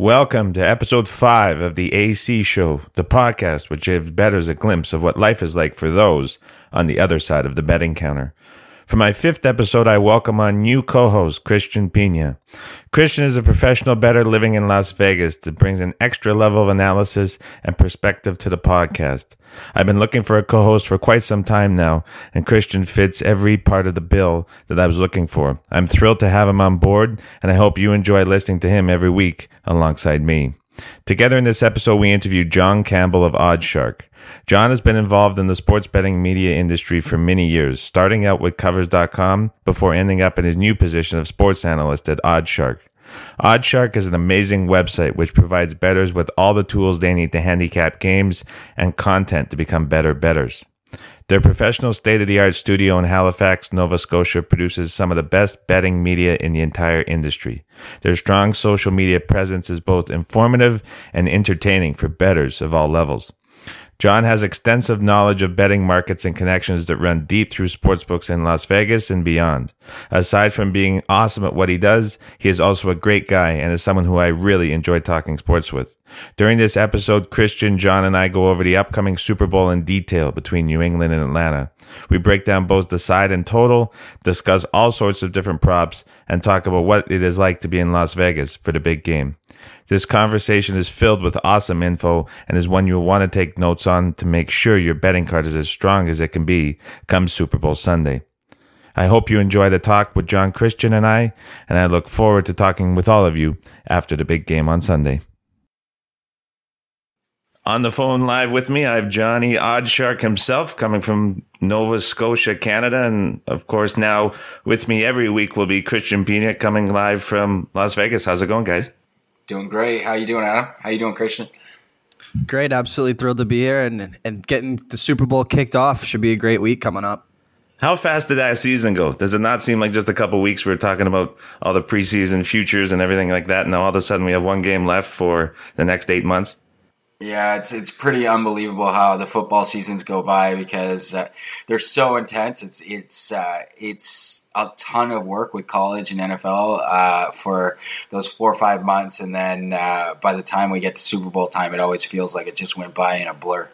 Welcome to episode 5 of the AC Show, the podcast which gives bettors a glimpse of what life is like for those on the other side of the betting counter. For my fifth episode, I welcome on new co-host Christian Pina. Christian is a professional bettor living in Las Vegas that brings an extra level of analysis and perspective to the podcast. I've been looking for a co-host for quite some time now, and Christian fits every part of the bill that I was looking for. I'm thrilled to have him on board, and I hope you enjoy listening to him every week alongside me. Together in this episode, we interviewed Jon Campbell of OddsShark. Jon has been involved in the sports betting media industry for many years, starting out with Covers.com before ending up in his new position of sports analyst at OddsShark. OddsShark is an amazing website which provides bettors with all the tools they need to handicap games and content to become better bettors. Their professional state of the art studio in Halifax, Nova Scotia produces some of the best betting media in the entire industry. Their strong social media presence is both informative and entertaining for bettors of all levels. Jon has extensive knowledge of betting markets and connections that run deep through sportsbooks in Las Vegas and beyond. Aside from being awesome at what he does, he is also a great guy and is someone who I really enjoy talking sports with. During this episode, Christian, Jon, and I go over the upcoming Super Bowl in detail between New England and Atlanta. We break down both the side and total, discuss all sorts of different props, and talk about what it is like to be in Las Vegas for the big game. This conversation is filled with awesome info and is one you'll want to take notes on to make sure your betting card is as strong as it can be come Super Bowl Sunday. I hope you enjoy the talk with Jon Christian and I, and I look forward to talking with all of you after the big game on Sunday. On the phone live with me, I have Johnny OddsShark himself coming from Nova Scotia, Canada. And of course, now with me every week will be Christian Pina coming live from Las Vegas. How's it going, guys? Doing great. How you doing, Adam? How you doing, Christian? Great. Absolutely thrilled to be here and, and getting the Super Bowl kicked off. Should be a great week coming up. How fast did that season go? Does it not seem like just a couple weeks we were talking about all the preseason futures and everything like that? And now all of a sudden we have one game left for the next eight months? Yeah, it's it's pretty unbelievable how the football seasons go by because uh, they're so intense. It's it's uh, it's a ton of work with college and NFL uh, for those four or five months, and then uh, by the time we get to Super Bowl time, it always feels like it just went by in a blur.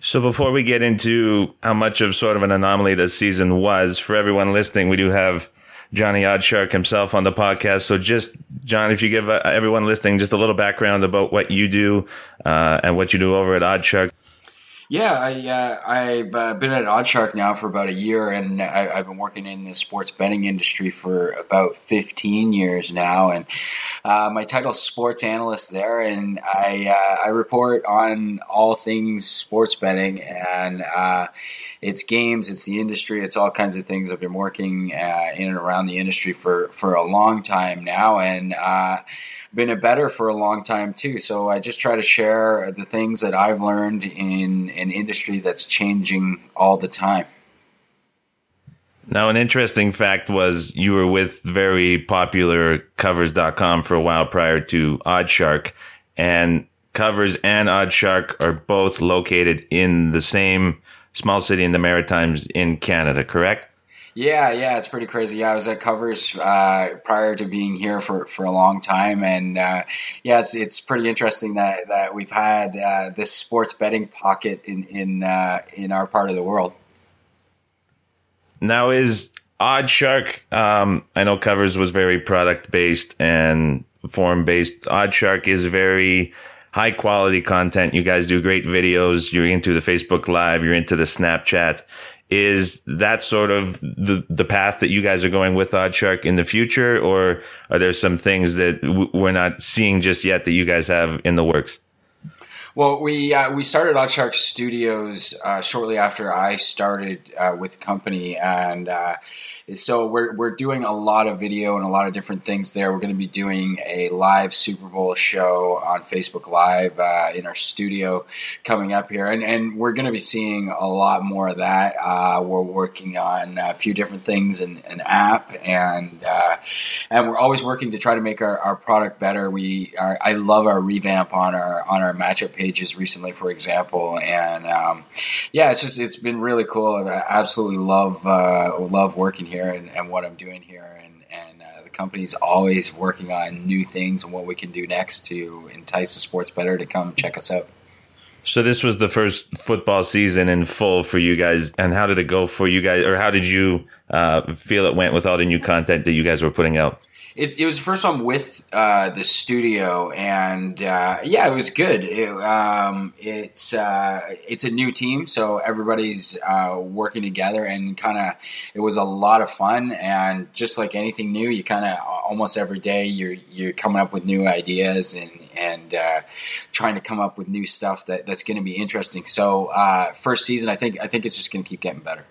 So before we get into how much of sort of an anomaly this season was for everyone listening, we do have Johnny OddsShark himself on the podcast. So just Jon, if you give uh, everyone listening just a little background about what you do uh, and what you do over at OddsShark. Yeah, I, uh, I've uh, been at OddsShark now for about a year, and I, have been working in the sports betting industry for about 15 years now. And uh, my title is sports analyst there, and I uh, I report on all things sports betting, and uh, it's games, it's the industry, it's all kinds of things. I've been working uh, in and around the industry for for a long time now, and been a bettor for a long time too. So I just try to share the things that I've learned in an industry that's changing all the time. Now, an interesting fact was you were with very popular covers.com for a while prior to OddsShark, and Covers and OddsShark are both located in the same small city in the Maritimes in Canada, correct? Yeah, yeah, it's pretty crazy. Yeah, I was at Covers uh, prior to being here for, for a long time, and uh, yeah, it's, it's pretty interesting that, that we've had uh, this sports betting pocket in in uh, in our part of the world. Now, is OddsShark? Um, I know Covers was very product based and form based. OddsShark is very high quality content. You guys do great videos. You're into the Facebook Live. You're into the Snapchat. Is that sort of the, the path that you guys are going with OddsShark in the future, or are there some things that w- we're not seeing just yet that you guys have in the works? Well, we uh, we started OddsShark Studios uh, shortly after I started uh, with the company, and uh, so we're, we're doing a lot of video and a lot of different things there. We're going to be doing a live Super Bowl show on Facebook Live uh, in our studio coming up here, and, and we're going to be seeing a lot more of that. Uh, we're working on a few different things, in an app, and uh, and we're always working to try to make our, our product better. We are, I love our revamp on our on our matchup pages recently, for example, and um, yeah, it's just it's been really cool. I absolutely love uh, love working here here and, and what I'm doing here. And, and uh, the company's always working on new things and what we can do next to entice the sports bettor to come check us out. So this was the first football season in full for you guys, and how did it go for you guys, or how did you uh, feel it went with all the new content that you guys were putting out? It, it was the first one with uh, the studio, and uh, yeah, it was good. It, um, it's uh, it's a new team, so everybody's uh, working together, and kind of it was a lot of fun. And just like anything new, you kind of almost every day you're you're coming up with new ideas and and uh, trying to come up with new stuff that, that's going to be interesting. So uh, first season, I think I think it's just going to keep getting better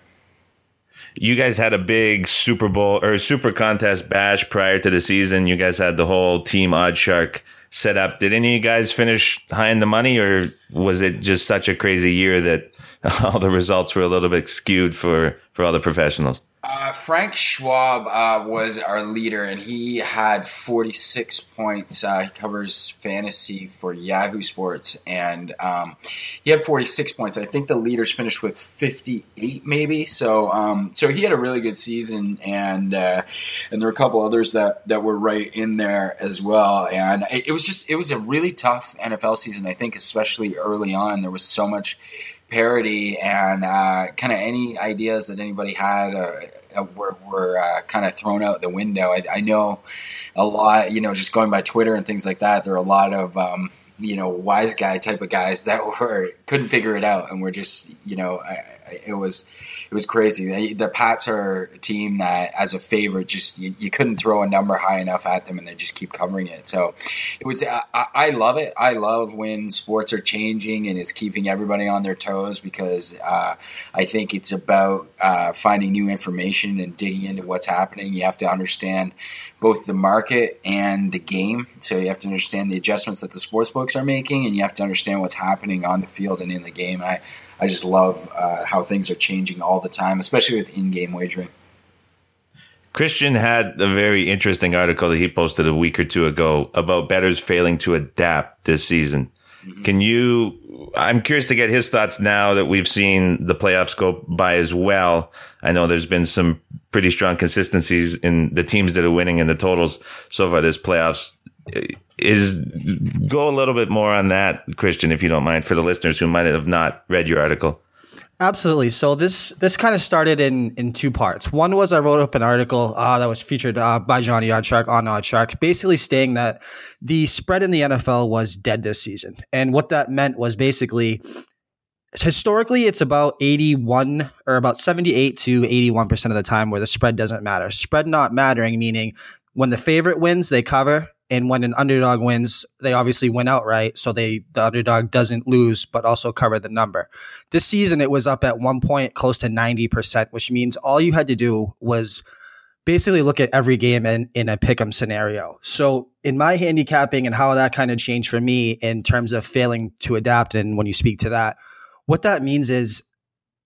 you guys had a big Super Bowl or Super Contest bash prior to the season. You guys had the whole team OddsShark set up. Did any of you guys finish high in the money, or was it just such a crazy year that all the results were a little bit skewed for for all the professionals? Uh, Frank Schwab uh, was our leader, and he had 46 points. Uh, he covers fantasy for Yahoo Sports, and um, he had 46 points. I think the leaders finished with 58, maybe. So, um, so he had a really good season, and uh, and there were a couple others that that were right in there as well. And it, it was just it was a really tough NFL season. I think, especially early on, there was so much parody and uh, kind of any ideas that anybody had uh, were, were uh, kind of thrown out the window. I, I, know a lot, you know, just going by Twitter and things like that. There are a lot of um, you know wise guy type of guys that were couldn't figure it out and were just you know I, I, it was it was crazy. The Pats are a team that, as a favorite, just you, you, couldn't throw a number high enough at them, and they just keep covering it. So it was. I, I love it. I love when sports are changing and it's keeping everybody on their toes because uh, I think it's about uh, finding new information and digging into what's happening. You have to understand both the market and the game. So you have to understand the adjustments that the sports books are making, and you have to understand what's happening on the field and in the game. And I, I just love uh, how things are changing all the time, especially with in-game wagering. Christian had a very interesting article that he posted a week or two ago about bettors failing to adapt this season. Mm-hmm. Can you? I'm curious to get his thoughts now that we've seen the playoffs go by as well. I know there's been some pretty strong consistencies in the teams that are winning and the totals so far this playoffs is go a little bit more on that, Christian, if you don't mind, for the listeners who might have not read your article. Absolutely. So this this kind of started in in two parts. One was I wrote up an article uh, that was featured uh, by Johnny OddsShark on OddsShark, basically stating that the spread in the NFL was dead this season, and what that meant was basically historically it's about 81 or about 78 to 81 percent of the time where the spread doesn't matter. Spread not mattering meaning when the favorite wins, they cover and when an underdog wins, they obviously win outright, so they the underdog doesn't lose, but also cover the number. This season, it was up at one point close to ninety percent, which means all you had to do was basically look at every game in, in a pick'em scenario. So in my handicapping and how that kind of changed for me in terms of failing to adapt, and when you speak to that, what that means is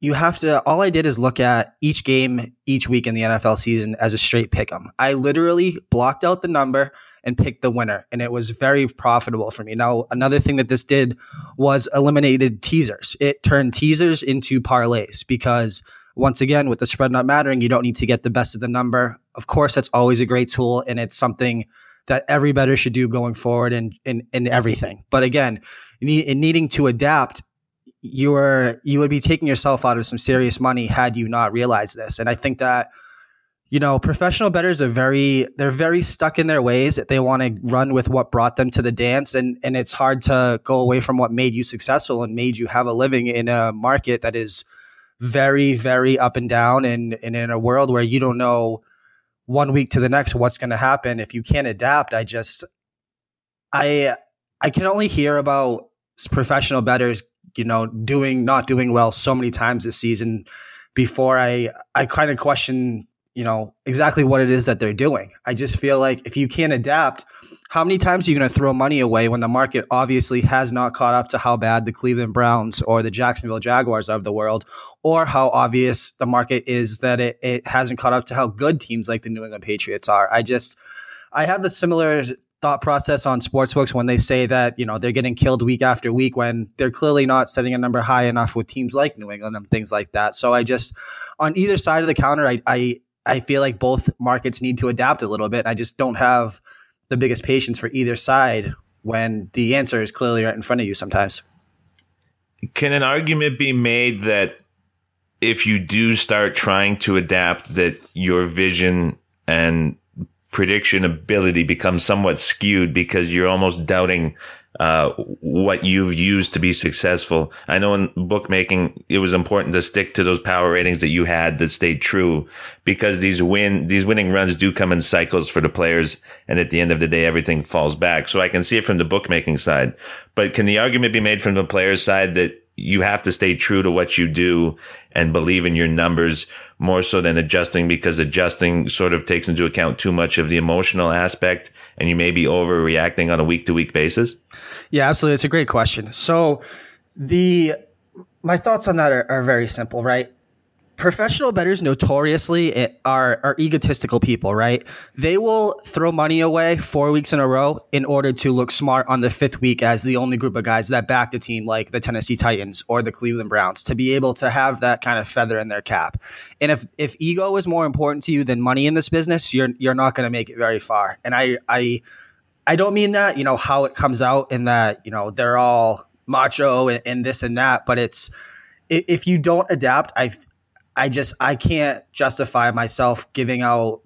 you have to all I did is look at each game each week in the NFL season as a straight pick 'em. I literally blocked out the number and picked the winner and it was very profitable for me. Now, another thing that this did was eliminated teasers. It turned teasers into parlays because once again with the spread not mattering, you don't need to get the best of the number. Of course, that's always a great tool and it's something that every bettor should do going forward in in, in everything. But again, in needing to adapt you were you would be taking yourself out of some serious money had you not realized this. And I think that you know professional bettors are very they're very stuck in their ways. They want to run with what brought them to the dance, and and it's hard to go away from what made you successful and made you have a living in a market that is very very up and down, and and in a world where you don't know one week to the next what's going to happen if you can't adapt. I just I I can only hear about professional bettors you know, doing not doing well so many times this season before I I kind of question, you know, exactly what it is that they're doing. I just feel like if you can't adapt, how many times are you going to throw money away when the market obviously has not caught up to how bad the Cleveland Browns or the Jacksonville Jaguars are of the world, or how obvious the market is that it, it hasn't caught up to how good teams like the New England Patriots are. I just I have the similar thought process on sportsbooks when they say that you know they're getting killed week after week when they're clearly not setting a number high enough with teams like New England and things like that. So I just on either side of the counter, I I, I feel like both markets need to adapt a little bit. I just don't have the biggest patience for either side when the answer is clearly right in front of you sometimes. Can an argument be made that if you do start trying to adapt, that your vision and prediction ability becomes somewhat skewed because you're almost doubting uh, what you've used to be successful. I know in bookmaking, it was important to stick to those power ratings that you had that stayed true because these win, these winning runs do come in cycles for the players. And at the end of the day, everything falls back. So I can see it from the bookmaking side, but can the argument be made from the players side that you have to stay true to what you do and believe in your numbers more so than adjusting because adjusting sort of takes into account too much of the emotional aspect and you may be overreacting on a week to week basis? Yeah, absolutely. It's a great question. So the my thoughts on that are, are very simple, right? professional bettors notoriously eh, are are egotistical people, right? They will throw money away four weeks in a row in order to look smart on the fifth week as the only group of guys that back the team, like the Tennessee Titans or the Cleveland Browns, to be able to have that kind of feather in their cap. And if if ego is more important to you than money in this business, you're you're not going to make it very far. And I I I don't mean that you know how it comes out in that you know they're all macho and, and this and that, but it's if you don't adapt, I I just I can't justify myself giving out,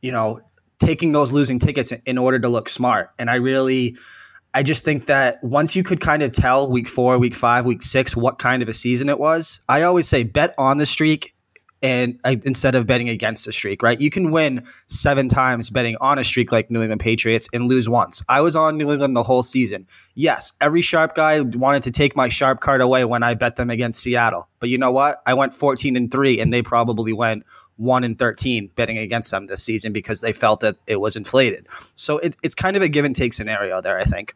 you know, taking those losing tickets in order to look smart. And I really I just think that once you could kind of tell week 4, week 5, week 6 what kind of a season it was, I always say bet on the streak and uh, instead of betting against a streak, right? You can win seven times betting on a streak like New England Patriots and lose once. I was on New England the whole season. Yes, every sharp guy wanted to take my sharp card away when I bet them against Seattle. But you know what? I went 14 and 3 and they probably went 1 and 13 betting against them this season because they felt that it was inflated. So it, it's kind of a give and take scenario there, I think.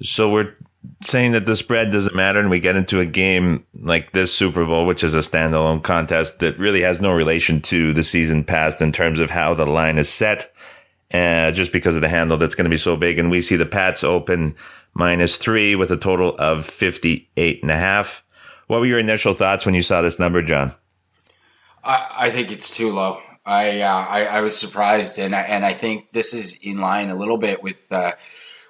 So we're saying that the spread doesn't matter and we get into a game like this Super Bowl, which is a standalone contest that really has no relation to the season past in terms of how the line is set, uh, just because of the handle that's going to be so big. And we see the Pats open minus three with a total of 58 and a half. What were your initial thoughts when you saw this number, Jon? I, I think it's too low. I, uh, I, I was surprised, and I, and I think this is in line a little bit with uh,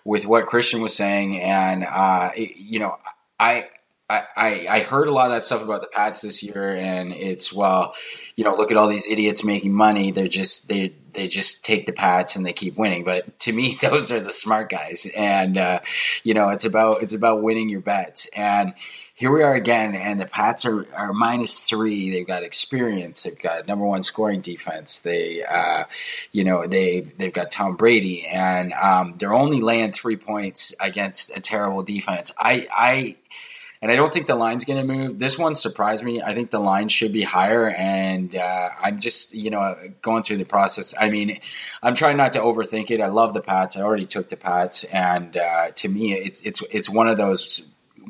with what Christian was saying, and uh, it, you know, I, I I heard a lot of that stuff about the Pats this year, and it's well, you know, look at all these idiots making money. They're just they they just take the Pats and they keep winning. But to me, those are the smart guys, and uh, you know, it's about it's about winning your bets and here we are again, and the Pats are, are minus three. They've got experience. They've got number one scoring defense. They, uh, you know, they they've got Tom Brady, and um, they're only laying three points against a terrible defense. I, I, and I don't think the line's going to move. This one surprised me. I think the line should be higher, and uh, I'm just, you know, going through the process. I mean, I'm trying not to overthink it. I love the Pats. I already took the Pats, and uh, to me, it's it's it's one of those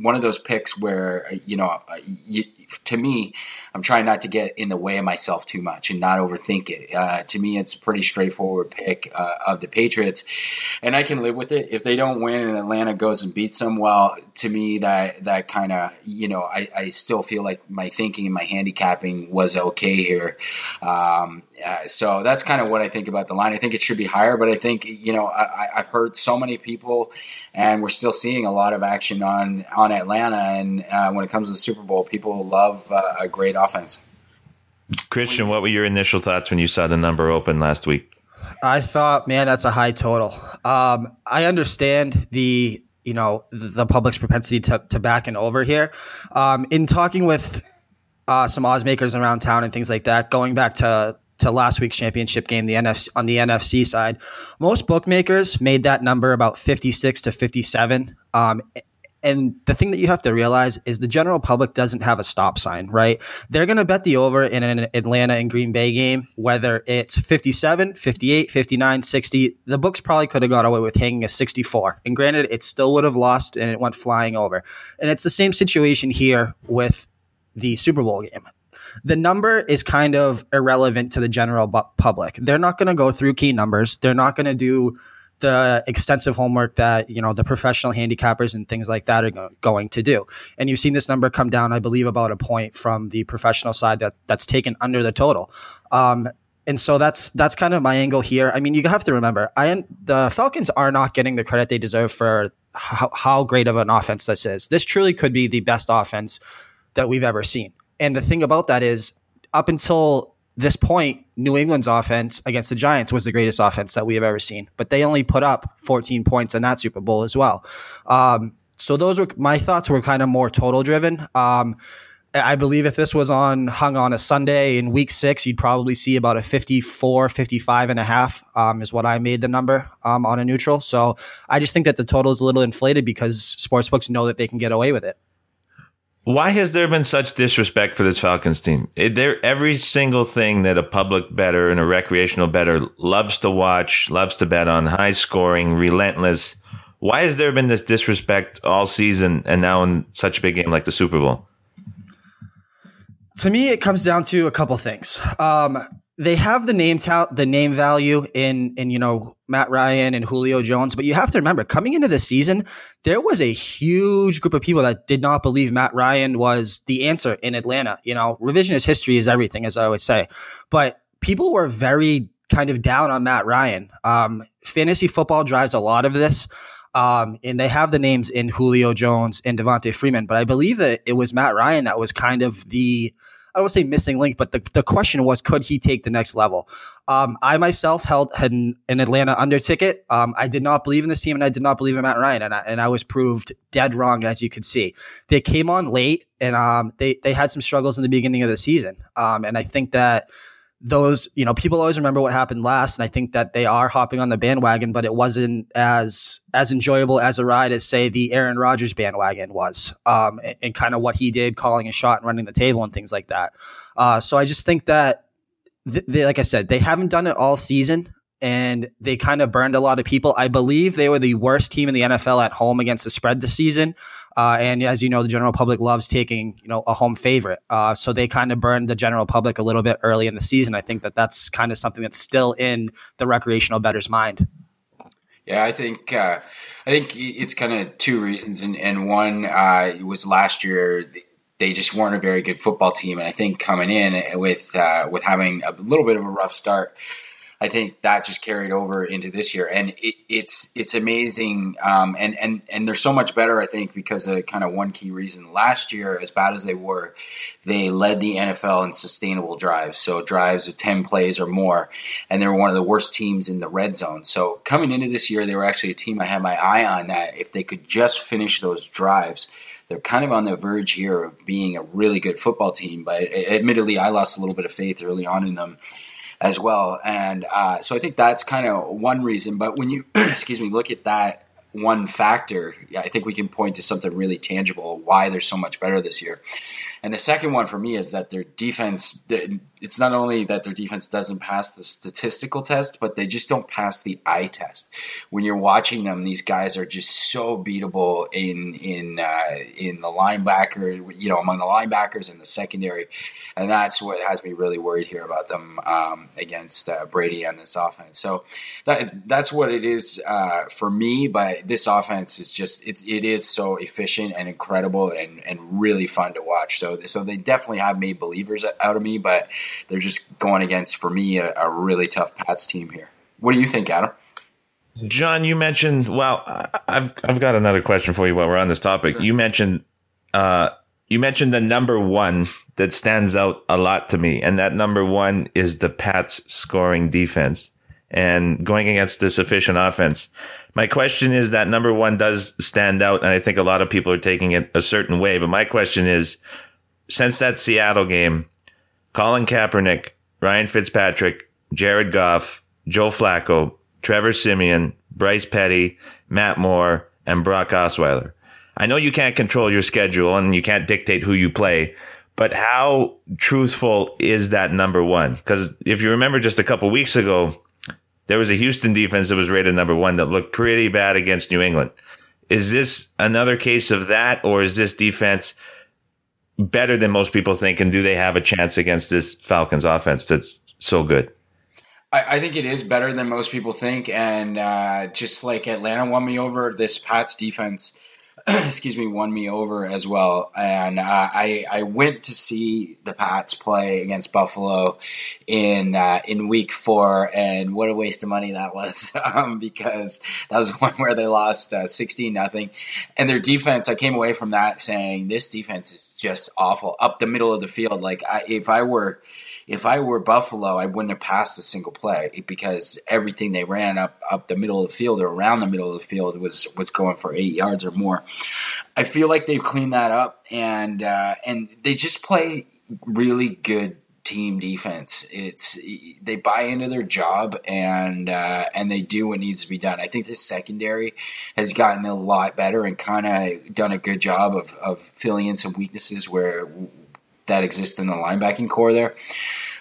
one of those picks where uh, you know, uh, you, to me, I'm trying not to get in the way of myself too much and not overthink it. Uh, to me, it's a pretty straightforward pick uh, of the Patriots, and I can live with it. If they don't win and Atlanta goes and beats them, well, to me that that kind of you know I, I still feel like my thinking and my handicapping was okay here. Um, uh, so that's kind of what I think about the line. I think it should be higher, but I think you know I, have heard so many people, and we're still seeing a lot of action on on Atlanta. And uh, when it comes to the Super Bowl, people love uh, a great offense. Christian, what were your initial thoughts when you saw the number open last week? I thought, man, that's a high total. Um, I understand the you know the public's propensity to, to back and over here. Um, in talking with uh, some odds makers around town and things like that, going back to to last week's championship game, the NFC on the NFC side, most bookmakers made that number about fifty six to fifty seven. Um, and the thing that you have to realize is the general public doesn't have a stop sign, right? They're going to bet the over in an Atlanta and Green Bay game, whether it's 57, 58, 59, 60. The books probably could have got away with hanging a 64. And granted, it still would have lost and it went flying over. And it's the same situation here with the Super Bowl game. The number is kind of irrelevant to the general public. They're not going to go through key numbers. They're not going to do the extensive homework that you know the professional handicappers and things like that are go- going to do. And you've seen this number come down, I believe, about a point from the professional side that that's taken under the total. Um, and so that's that's kind of my angle here. I mean, you have to remember, I the Falcons are not getting the credit they deserve for how, how great of an offense this is. This truly could be the best offense that we've ever seen. And the thing about that is, up until this point, New England's offense against the Giants was the greatest offense that we have ever seen. But they only put up 14 points in that Super Bowl as well. Um, so those were my thoughts were kind of more total driven. Um, I believe if this was on hung on a Sunday in week six, you'd probably see about a 54, 55 and a half um, is what I made the number um, on a neutral. So I just think that the total is a little inflated because sportsbooks know that they can get away with it. Why has there been such disrespect for this Falcons team? There, every single thing that a public bettor and a recreational bettor loves to watch, loves to bet on, high scoring, relentless. Why has there been this disrespect all season and now in such a big game like the Super Bowl? To me, it comes down to a couple things. Um, they have the name tout, the name value in in you know Matt Ryan and Julio Jones, but you have to remember coming into the season, there was a huge group of people that did not believe Matt Ryan was the answer in Atlanta. You know, revisionist history is everything, as I always say, but people were very kind of down on Matt Ryan. Um, fantasy football drives a lot of this. Um, and they have the names in Julio Jones and Devonta Freeman, but I believe that it was Matt Ryan that was kind of the I would say missing link, but the, the question was, could he take the next level? Um, I myself held an, an Atlanta under ticket. Um, I did not believe in this team, and I did not believe in Matt Ryan, and I, and I was proved dead wrong, as you can see. They came on late, and um, they they had some struggles in the beginning of the season, um, and I think that those, you know, people always remember what happened last, and I think that they are hopping on the bandwagon, but it wasn't as as enjoyable as a ride as say the Aaron Rodgers bandwagon was, um, and, and kind of what he did, calling a shot and running the table and things like that. Uh, so I just think that, th- they, like I said, they haven't done it all season and they kind of burned a lot of people. I believe they were the worst team in the NFL at home against the spread this season. Uh, and as you know, the general public loves taking you know a home favorite. Uh, so they kind of burned the general public a little bit early in the season. I think that that's kind of something that's still in the recreational bettor's mind. Yeah, I think uh, I think it's kind of two reasons, and, and one uh, was last year they just weren't a very good football team, and I think coming in with uh, with having a little bit of a rough start I think that just carried over into this year, and it, it's it's amazing. Um, and and and they're so much better, I think, because of kind of one key reason. Last year, as bad as they were, they led the NFL in sustainable drives, so drives of ten plays or more, and they were one of the worst teams in the red zone. So coming into this year, they were actually a team I had my eye on that if they could just finish those drives they're kind of on the verge here of being a really good football team. But admittedly, I lost a little bit of faith early on in them as well. And uh, so I think that's kind of one reason. But when you, excuse me, look at that one factor, I think we can point to something really tangible why they're so much better this year. And the second one for me is that their defense, it's not only that their defense doesn't pass the statistical test, but they just don't pass the eye test. When you're watching them, these guys are just so beatable in in uh, in the linebacker, you know, among the linebackers and the secondary, and that's what has me really worried here about them um, against uh, Brady and this offense. So that that's what it is uh, for me. But this offense is just it's it is so efficient and incredible and and really fun to watch. So so so they definitely have made believers out of me, but they're just going against for me a, a really tough Pats team here. What do you think, Adam? Jon, you mentioned. Well, I've I've got another question for you while we're on this topic. Sure. You mentioned uh, you mentioned the number one that stands out a lot to me, and that number one is the Pats scoring defense and going against this efficient offense. My question is that number one does stand out, and I think a lot of people are taking it a certain way. But my question is, since that Seattle game, Colin Kaepernick, Ryan Fitzpatrick, Jared Goff, Joe Flacco, Trevor Siemian, Bryce Petty, Matt Moore, and Brock Osweiler. I know you can't control your schedule and you can't dictate who you play, but how truthful is that number one? Because if you remember just a couple weeks ago, there was a Houston defense that was rated number one that looked pretty bad against New England. Is this another case of that, or is this defense better than most people think? And do they have a chance against this Falcons offense that's so good? I, I, think it is better than most people think, and uh, just like Atlanta won me over, this Pats defense excuse me, won me over as well. And uh, I I went to see the Pats play against Buffalo in uh, in Week Four, and what a waste of money that was um, because that was one where they lost uh, sixteen uh, nothing, and their defense. I came away from that saying this defense is just awful up the middle of the field. Like I, if I were if I were Buffalo, I wouldn't have passed a single play because everything they ran up up the middle of the field or around the middle of the field was was going for eight yards or more. I feel like they've cleaned that up and uh, and they just play really good team defense. It's they buy into their job and uh, and they do what needs to be done. I think the secondary has gotten a lot better and kind of done a good job of, of filling in some weaknesses where that exists in the linebacking corps there.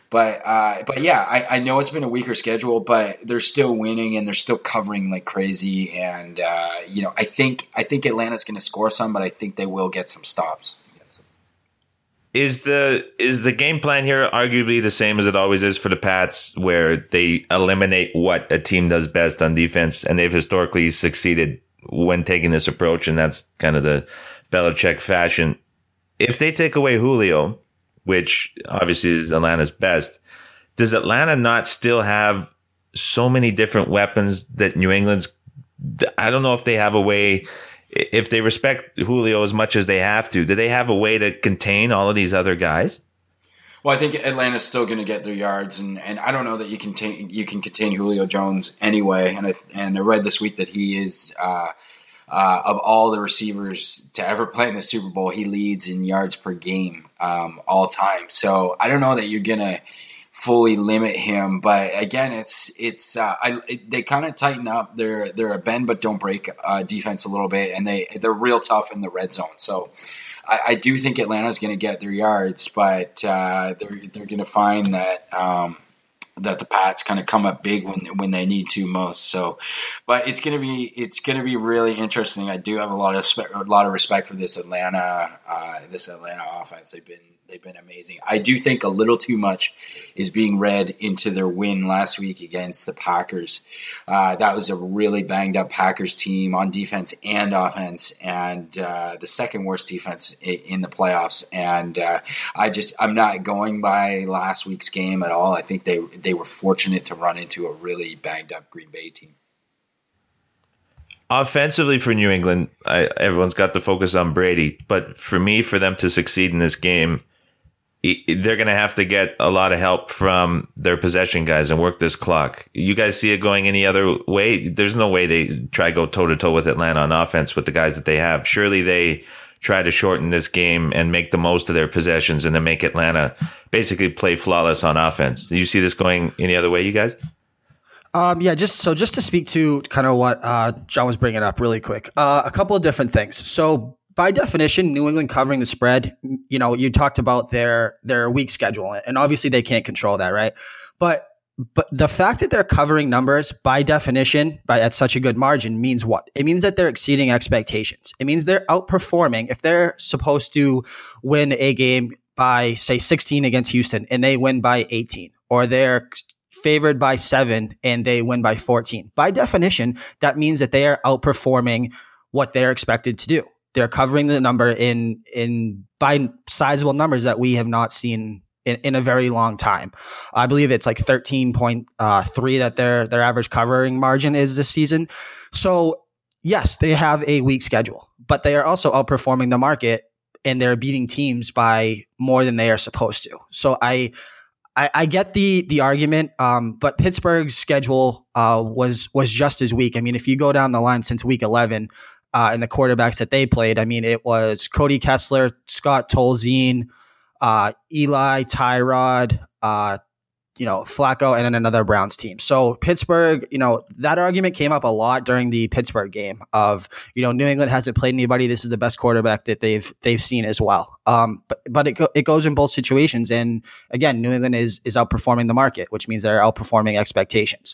But uh, but yeah, I, I know it's been a weaker schedule, but they're still winning and they're still covering like crazy. And uh, you know, I think I think Atlanta's going to score some, but I think they will get some stops. Is the is the game plan here arguably the same as it always is for the Pats, where they eliminate what a team does best on defense, and they've historically succeeded when taking this approach, and that's kind of the Belichick fashion if they take away Julio, which obviously is Atlanta's best, does Atlanta not still have so many different weapons that New England's? I don't know if they have a way. If they respect Julio as much as they have to, do they have a way to contain all of these other guys? Well, I think Atlanta's still going to get their yards, and, and I don't know that you can t- you can contain Julio Jones anyway. And I, and I read this week that he is uh, uh, of all the receivers to ever play in the Super Bowl, he leads in yards per game um, all time. So I don't know that you're gonna fully limit him, but again, it's it's uh, I, it, they kind of tighten up. They're they're a bend but don't break uh, defense a little bit, and they they're real tough in the red zone. So. I, do think Atlanta's going to get their yards, but uh, they're they're going to find that um, that the Pats kind of come up big when when they need to most. So, but it's gonna be it's gonna be really interesting. I do have a lot of a lot of respect for this Atlanta uh, this Atlanta offense. They've been they've been amazing. I do think a little too much is being read into their win last week against the Packers. Uh, that was a really banged up Packers team on defense and offense, and uh, the second worst defense in the playoffs. And uh, I just I'm not going by last week's game at all. I think they they were fortunate to run into a really banged up Green Bay team. Offensively for New England, I, everyone's got the focus on Brady, but for me, for them to succeed in this game, they're going to have to get a lot of help from their possession guys and work this clock. You guys see it going any other way? There's no way they try go toe to toe with Atlanta on offense with the guys that they have. Surely they try to shorten this game and make the most of their possessions and then make Atlanta basically play flawless on offense. Do you see this going any other way, you guys? Um, yeah, just so just to speak to kind of what uh, Jon was bringing up really quick, uh, a couple of different things. So by definition, New England covering the spread, you know, you talked about their their weak schedule, and obviously they can't control that, right? But but the fact that they're covering numbers by definition by at such a good margin means what? It means that they're exceeding expectations. It means they're outperforming. If they're supposed to win a game by say 16 against Houston and they win by 18, or they're favored by seven and they win by 14. By definition, that means that they are outperforming what they're expected to do. They're covering the number in in by sizable numbers that we have not seen in, in a very long time. I believe it's like 13.3 uh, that their their average covering margin is this season. So yes, they have a weak schedule, but they are also outperforming the market and they're beating teams by more than they are supposed to. So I I, I get the the argument, um, but Pittsburgh's schedule uh, was was just as weak. I mean, if you go down the line since week eleven, uh, and the quarterbacks that they played. I mean, it was Cody Kessler, Scott Tolzien, uh, Eli Tyrod, uh, you know, Flacco and then another Browns team. So Pittsburgh, you know, that argument came up a lot during the Pittsburgh game of, you know, New England hasn't played anybody. This is the best quarterback that they've they've seen as well. Um, but but it, it goes in both situations. And again, New England is is outperforming the market, which means they're outperforming expectations.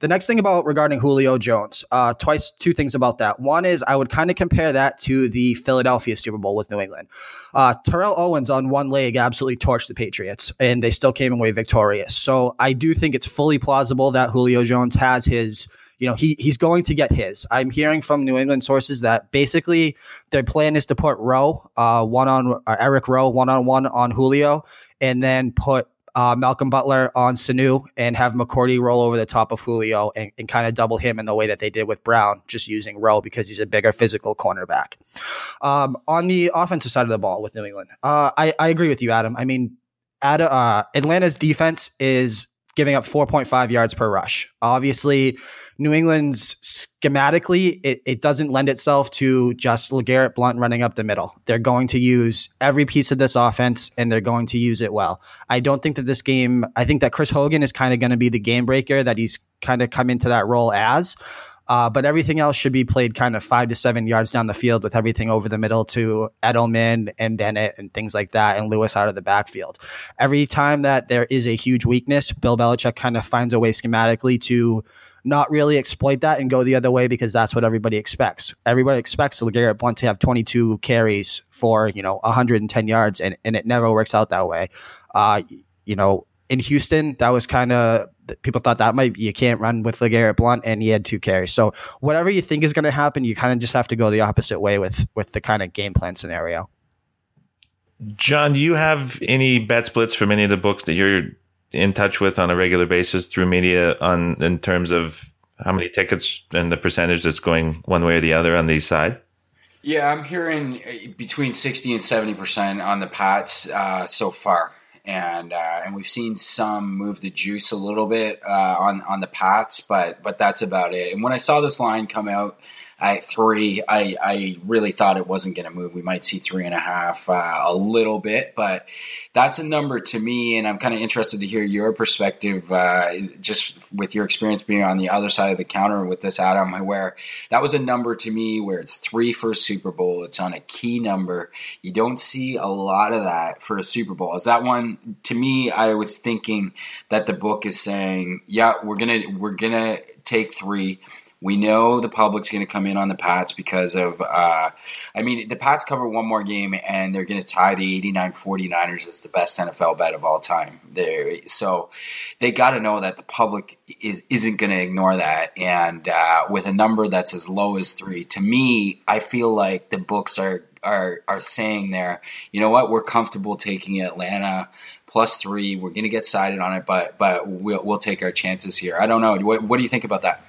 The next thing about regarding Julio Jones, uh, twice two things about that. One is I would kind of compare that to the Philadelphia Super Bowl with New England. Uh, Terrell Owens on one leg absolutely torched the Patriots, and they still came away victorious. So I do think it's fully plausible that Julio Jones has his you know, he he's going to get his. I'm hearing from New England sources that basically their plan is to put Rowe, uh, one on uh, Eric Rowe, one on one on Julio, and then put uh, Malcolm Butler on Sanu and have McCourty roll over the top of Julio and, and kind of double him in the way that they did with Brown, just using Rowe because he's a bigger physical cornerback. Um, on the offensive side of the ball with New England, uh, I, I agree with you, Adam. I mean, at, uh, Atlanta's defense is giving up 4.5 yards per rush. Obviously, New England's schematically, it, it doesn't lend itself to just LeGarrette Blunt running up the middle. They're going to use every piece of this offense and they're going to use it well. I don't think that this game, I think that Chris Hogan is kind of going to be the game breaker that he's kind of come into that role as. Uh, but everything else should be played kind of five to seven yards down the field with everything over the middle to Edelman and Bennett and things like that, and Lewis out of the backfield. Every time that there is a huge weakness, Bill Belichick kind of finds a way schematically to not really exploit that and go the other way because that's what everybody expects. Everybody expects LeGarrette Blunt to have 22 carries for, you know, 110 yards, and, and it never works out that way. Uh, you know, in Houston, that was kind of people thought that might you can't run with LeGarrette Blunt, and he had two carries. So whatever you think is going to happen, you kind of just have to go the opposite way with with the kind of game plan scenario. Jon, do you have any bet splits from any of the books that you're in touch with on a regular basis through media on in terms of how many tickets and the percentage that's going one way or the other on these side? Yeah, I'm hearing uh, between 60 and 70% on the Pats uh, so far and uh, and we've seen some move the juice a little bit uh, on on the Pats, but but that's about it. And when I saw this line come out at three, I, I really thought it wasn't going to move. We might see three and a half uh, a little bit, but that's a number to me. And I'm kind of interested to hear your perspective, uh, just with your experience being on the other side of the counter with this, Adam, where that was a number to me where it's three for a Super Bowl. It's on a key number. You don't see a lot of that for a Super Bowl. Is that one to me? I was thinking that the book is saying, yeah, we're gonna we're gonna take three we know the public's going to come in on the Pats because of, uh, I mean, the Pats cover one more game and they're going to tie the 89 49ers as the best NFL bet of all time. They're, so they got to know that the public is, isn't going to ignore that. And uh, with a number that's as low as three, to me, I feel like the books are, are, are saying there, you know what, we're comfortable taking Atlanta plus three. We're going to get sided on it, but but we'll, we'll take our chances here. I don't know. What, what do you think about that?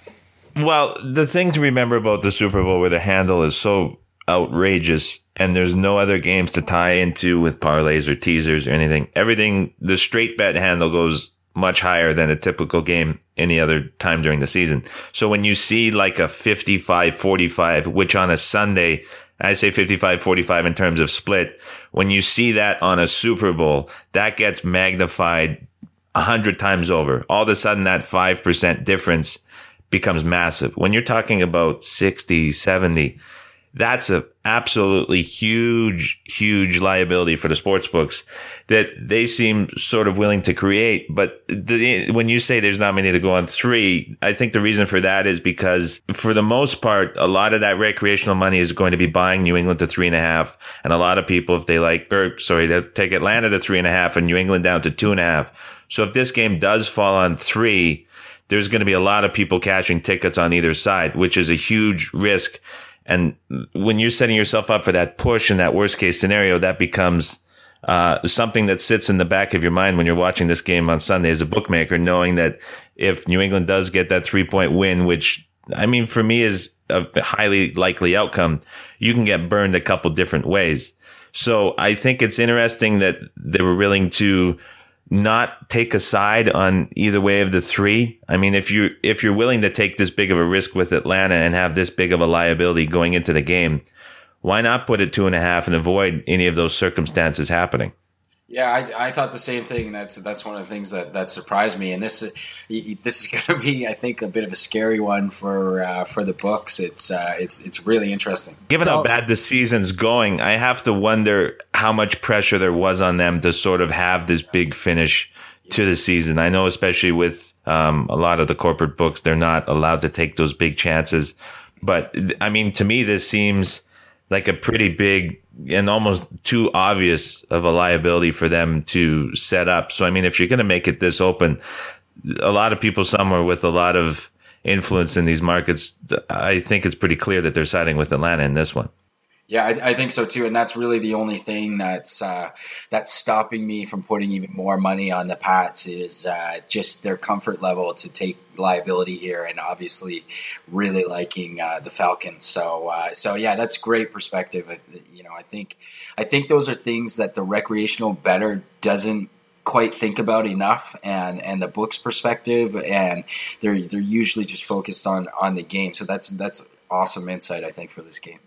Well, the thing to remember about the Super Bowl where the handle is so outrageous and there's no other games to tie into with parlays or teasers or anything. Everything, the straight bet handle goes much higher than a typical game any other time during the season. So when you see like a 55 45, which on a Sunday, I say 55 45 in terms of split, when you see that on a Super Bowl, that gets magnified a hundred times over. All of a sudden that 5% difference becomes massive. When you're talking about 60, 70, that's a absolutely huge, huge liability for the sports books that they seem sort of willing to create. But the, when you say there's not many to go on three, I think the reason for that is because for the most part, a lot of that recreational money is going to be buying New England to three and a half. And a lot of people, if they like, or sorry, they'll take Atlanta to three and a half and New England down to two and a half. So if this game does fall on three, there's going to be a lot of people cashing tickets on either side, which is a huge risk. And when you're setting yourself up for that push in that worst case scenario, that becomes uh, something that sits in the back of your mind when you're watching this game on Sunday as a bookmaker, knowing that if New England does get that three point win, which I mean, for me is a highly likely outcome, you can get burned a couple different ways. So I think it's interesting that they were willing to not take a side on either way of the three. I mean, if you if you're willing to take this big of a risk with Atlanta and have this big of a liability going into the game, why not put it two and a half and avoid any of those circumstances happening? Yeah, I, I thought the same thing. That's that's one of the things that, that surprised me. And this this is going to be, I think, a bit of a scary one for uh, for the books. It's uh, it's it's really interesting. Given how bad the season's going, I have to wonder how much pressure there was on them to sort of have this big finish to the season. I know, especially with um, a lot of the corporate books, they're not allowed to take those big chances. But I mean, to me, this seems like a pretty big and almost too obvious of a liability for them to set up. So, I mean, if you're going to make it this open, a lot of people somewhere with a lot of influence in these markets, I think it's pretty clear that they're siding with Atlanta in this one. Yeah, I, I, think so too, and that's really the only thing that's uh, that's stopping me from putting even more money on the Pats is uh, just their comfort level to take liability here, and obviously really liking uh, the Falcons. So, uh, so yeah, that's great perspective. You know, I think I think those are things that the recreational bettor doesn't quite think about enough and and the book's perspective and they're they're usually just focused on on the game so that's that's awesome insight i think for this game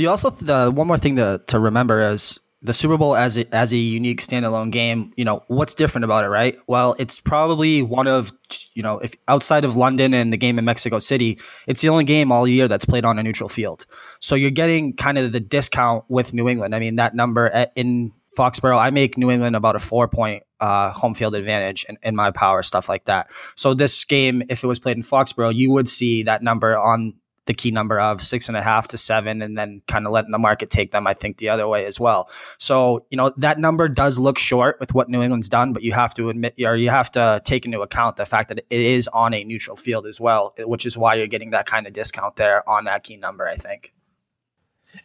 the also the one more thing to to remember is the Super Bowl as a, as a unique standalone game. You know what's different about it, right? Well, it's probably one of you know if outside of London and the game in Mexico City, it's the only game all year that's played on a neutral field. So you're getting kind of the discount with New England. I mean that number at, in Foxborough, I make New England about a four point uh, home field advantage in, in my power, stuff like that. So this game, if it was played in Foxborough, you would see that number on the key number of six and a half to seven, and then kind of letting the market take them, I think, the other way as well. So, you know, that number does look short with what New England's done, but you have to admit, or you have to take into account the fact that it is on a neutral field as well, which is why you're getting that kind of discount there on that key number, I think.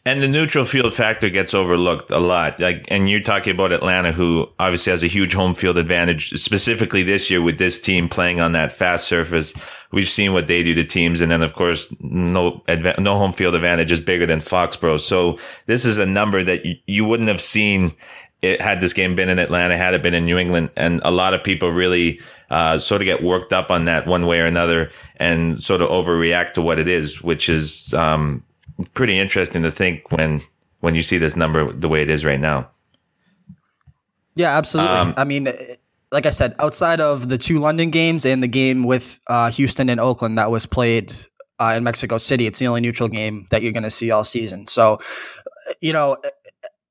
And the neutral field factor gets overlooked a lot. Like, and you're talking about Atlanta, who obviously has a huge home field advantage, specifically this year with this team playing on that fast surface. We've seen what they do to teams. And then, of course, no, adva- no home field advantage is bigger than Foxborough. So this is a number that you, you wouldn't have seen it had this game been in Atlanta, had it been in New England. And a lot of people really, uh, sort of get worked up on that one way or another and sort of overreact to what it is, which is, um, pretty interesting to think when when you see this number the way it is right now. Yeah, absolutely. Um, I mean, like I said, outside of the two London games and the game with uh, Houston and Oakland that was played uh, in Mexico City, it's the only neutral game that you're going to see all season. So, you know,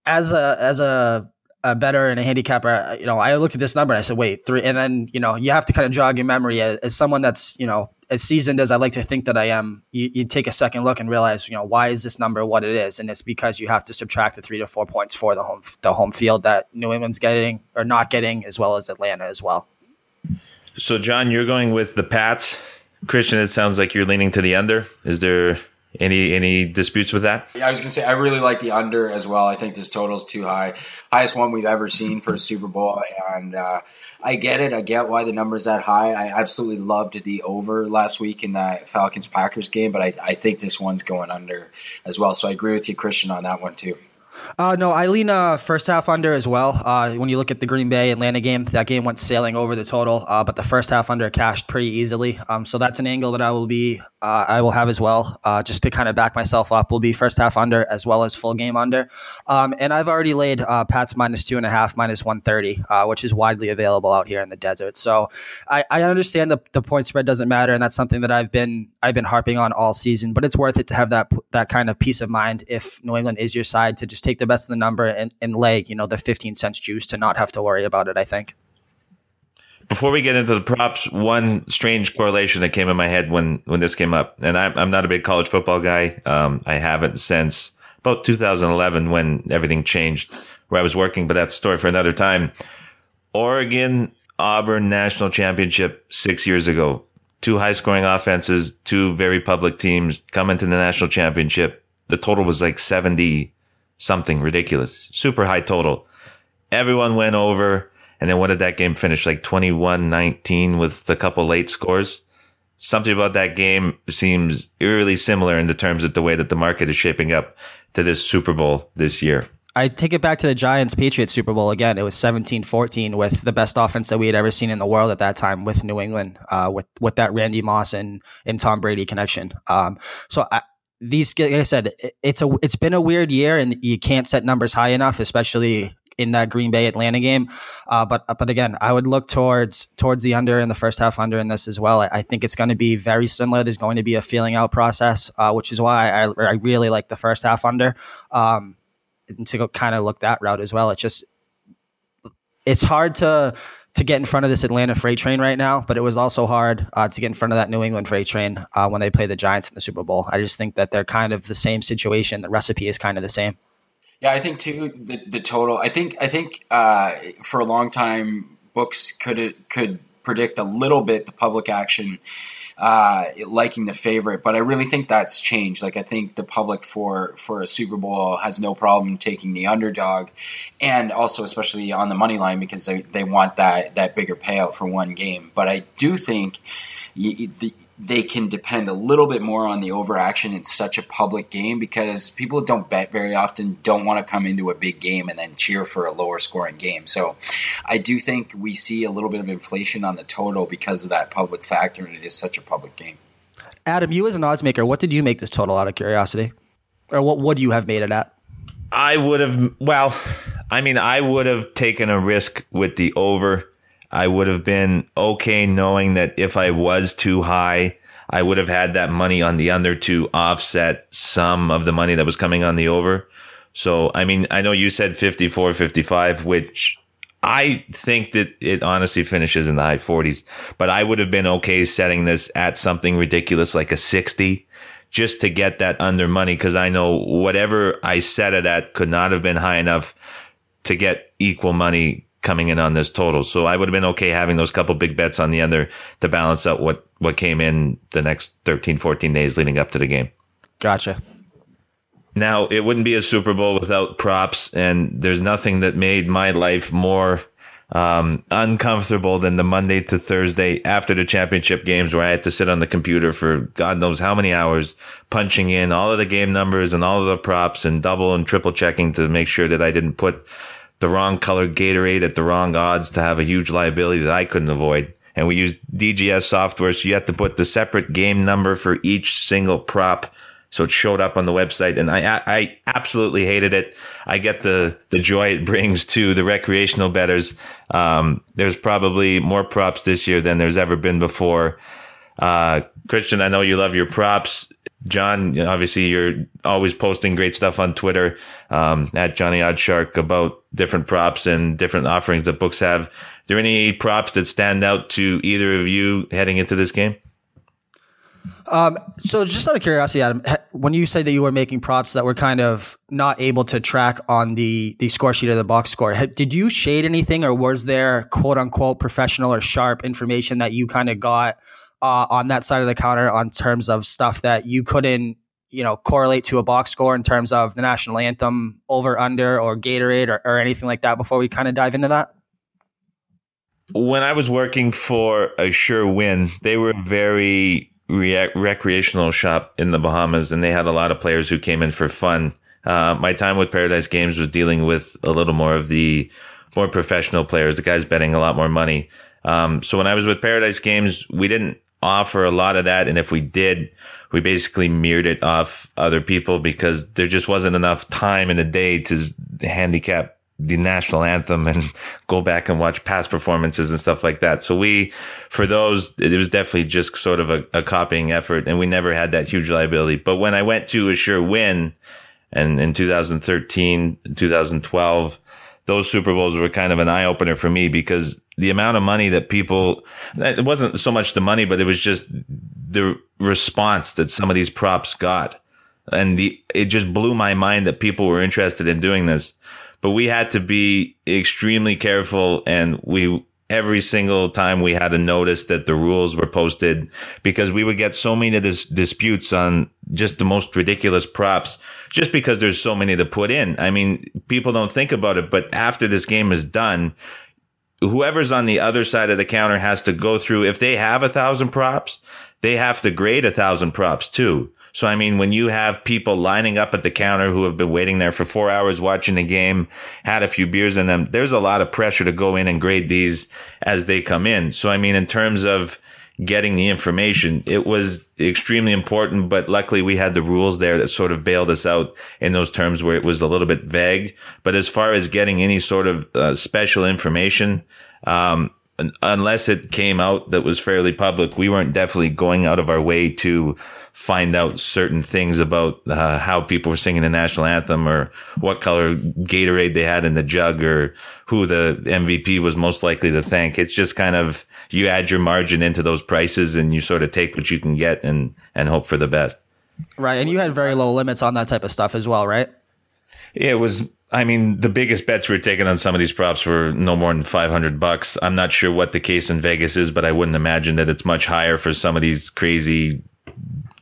as a as a a bettor and a handicapper, uh, you know, I looked at this number and I said, wait, three. And then, you know, you have to kind of jog your memory as, as someone that's, you know, as seasoned as I like to think that I am, you, you, take a second look and realize, you know, why is this number what it is? And it's because you have to subtract the three to four points for the home, the home field that New England's getting or not getting, as well as Atlanta as well. So, Jon, you're going with the Pats. Christian, it sounds like you're leaning to the under. Is there any any disputes with that? I was gonna say I really like the under as well. I think this total is too high, highest one we've ever seen for a Super Bowl, and uh, I get it. I get why the number's that high. I absolutely loved the over last week in that Falcons Packers game, but I, I think this one's going under as well. So I agree with you, Christian, on that one too. Uh, no, I lean uh, first half under as well. Uh, when you look at the Green Bay Atlanta game, that game went sailing over the total, uh, but the first half under cashed pretty easily. Um, so that's an angle that I will be uh, I will have as well, uh, just to kind of back myself up. Will be first half under as well as full game under. Um, and I've already laid Pats minus two and a half, minus one thirty, which is widely available out here in the desert. So I, I understand the the point spread doesn't matter, and that's something that I've been I've been harping on all season. But it's worth it to have that that kind of peace of mind if New England is your side to just take the best of the number and, and lay, you know, the 15 cents juice to not have to worry about it, I think. Before we get into the props, one strange correlation that came in my head when, when this came up, and I'm, I'm not a big college football guy. Um, I haven't since about 2011 when everything changed where I was working, but that's a story for another time. Oregon Auburn national championship six years ago. Two high scoring offenses, two very public teams come into the national championship. The total was like 70 something ridiculous, super high total. Everyone went over. And then what did that game finish? Like 21 19 with a couple late scores. Something about that game seems eerily similar in the terms of the way that the market is shaping up to this Super Bowl this year. I take it back to the Giants Patriots Super Bowl again. It was 17-14 with the best offense that we had ever seen in the world at that time with New England, uh, with with that Randy Moss and, and Tom Brady connection. Um, so I, these, like I said, it's a it's been a weird year, and you can't set numbers high enough, especially in that Green Bay Atlanta game. Uh, but but again, I would look towards towards the under in the first half under in this as well. I, I think it's going to be very similar. There's going to be a feeling out process, uh, which is why I, I really like the first half under. Um, to kind of look that route as well. It's just it's hard to to get in front of this Atlanta freight train right now, but it was also hard uh, to get in front of that New England freight train uh, when they play the Giants in the Super Bowl. I just think that they're kind of the same situation. The recipe is kind of the same. Yeah, I think too the, the total. I think I think uh, for a long time, books could could predict a little bit the public action uh, liking the favorite, but I really think that's changed. Like I think the public for for a Super Bowl has no problem taking the underdog, and also especially on the money line because they, they want that that bigger payout for one game. But I do think the they can depend a little bit more on the overaction in such a public game because people don't bet very often don't want to come into a big game and then cheer for a lower scoring game. So I do think we see a little bit of inflation on the total because of that public factor and it is such a public game. Adam, you as an odds maker, what did you make this total out of curiosity? Or what would you have made it at? I would have well, I mean I would have taken a risk with the over I would have been okay knowing that if I was too high, I would have had that money on the under to offset some of the money that was coming on the over. So, I mean, I know you said 54, 55, which I think that it honestly finishes in the high 40s, but I would have been okay setting this at something ridiculous like a 60 just to get that under money because I know whatever I set it at could not have been high enough to get equal money coming in on this total. So I would have been okay having those couple big bets on the under to balance out what, what came in the next 13, 14 days leading up to the game. Gotcha. Now, it wouldn't be a Super Bowl without props, and there's nothing that made my life more um, uncomfortable than the Monday to Thursday after the championship games where I had to sit on the computer for God knows how many hours punching in all of the game numbers and all of the props and double and triple checking to make sure that I didn't put the wrong color Gatorade at the wrong odds to have a huge liability that I couldn't avoid. And we used DGS software, so you have to put the separate game number for each single prop. So it showed up on the website, and I I absolutely hated it. I get the the joy it brings to the recreational bettors. Um, there's probably more props this year than there's ever been before. Uh, Christian, I know you love your props. Jon, obviously you're always posting great stuff on Twitter, um, at Johnny OddsShark about different props and different offerings that books have. Are there any props that stand out to either of you heading into this game? Um, so just out of curiosity, Adam, when you say that you were making props that were kind of not able to track on the the score sheet or the box score, did you shade anything, or was there quote unquote professional or sharp information that you kind of got uh, on that side of the counter on terms of stuff that you couldn't you know correlate to a box score in terms of the national anthem over under or gatorade or, or anything like that before we kind of dive into that? When i was working for a sure win they were very re- recreational shop in the bahamas and they had a lot of players who came in for fun. Uh, my time with paradise games was dealing with a little more of the more professional players. The guys betting a lot more money. Um, so when i was with paradise games we didn't offer a lot of that. And if we did, we basically mirrored it off other people because there just wasn't enough time in the day to handicap the national anthem and go back and watch past performances and stuff like that. So we, for those, it was definitely just sort of a, a copying effort and we never had that huge liability. But when I went to a sure win and in 2013, 2012, those Super Bowls were kind of an eye opener for me because the amount of money that people, it wasn't so much the money, but it was just the response that some of these props got. And the, it just blew my mind that people were interested in doing this. But we had to be extremely careful and we, every single time we had to notice that the rules were posted because we would get so many dis- disputes on just the most ridiculous props just because there's so many to put in. I mean, people don't think about it, but after this game is done, whoever's on the other side of the counter has to go through, if they have a thousand props, they have to grade a thousand props too. So, I mean, when you have people lining up at the counter who have been waiting there for four hours watching the game, had a few beers in them, there's a lot of pressure to go in and grade these as they come in. So, I mean, in terms of getting the information. It was extremely important, but luckily we had the rules there that sort of bailed us out in those terms where it was a little bit vague. But as far as getting any sort of uh, special information, um, unless it came out that was fairly public, we weren't definitely going out of our way to find out certain things about uh, how people were singing the national anthem or what color Gatorade they had in the jug or who the MVP was most likely to thank. It's just kind of you add your margin into those prices and you sort of take what you can get and and hope for the best. Right, and you had very low limits on that type of stuff as well, right? It was I mean, the biggest bets we were taking on some of these props were no more than 500 bucks. I'm not sure what the case in Vegas is, but I wouldn't imagine that it's much higher for some of these crazy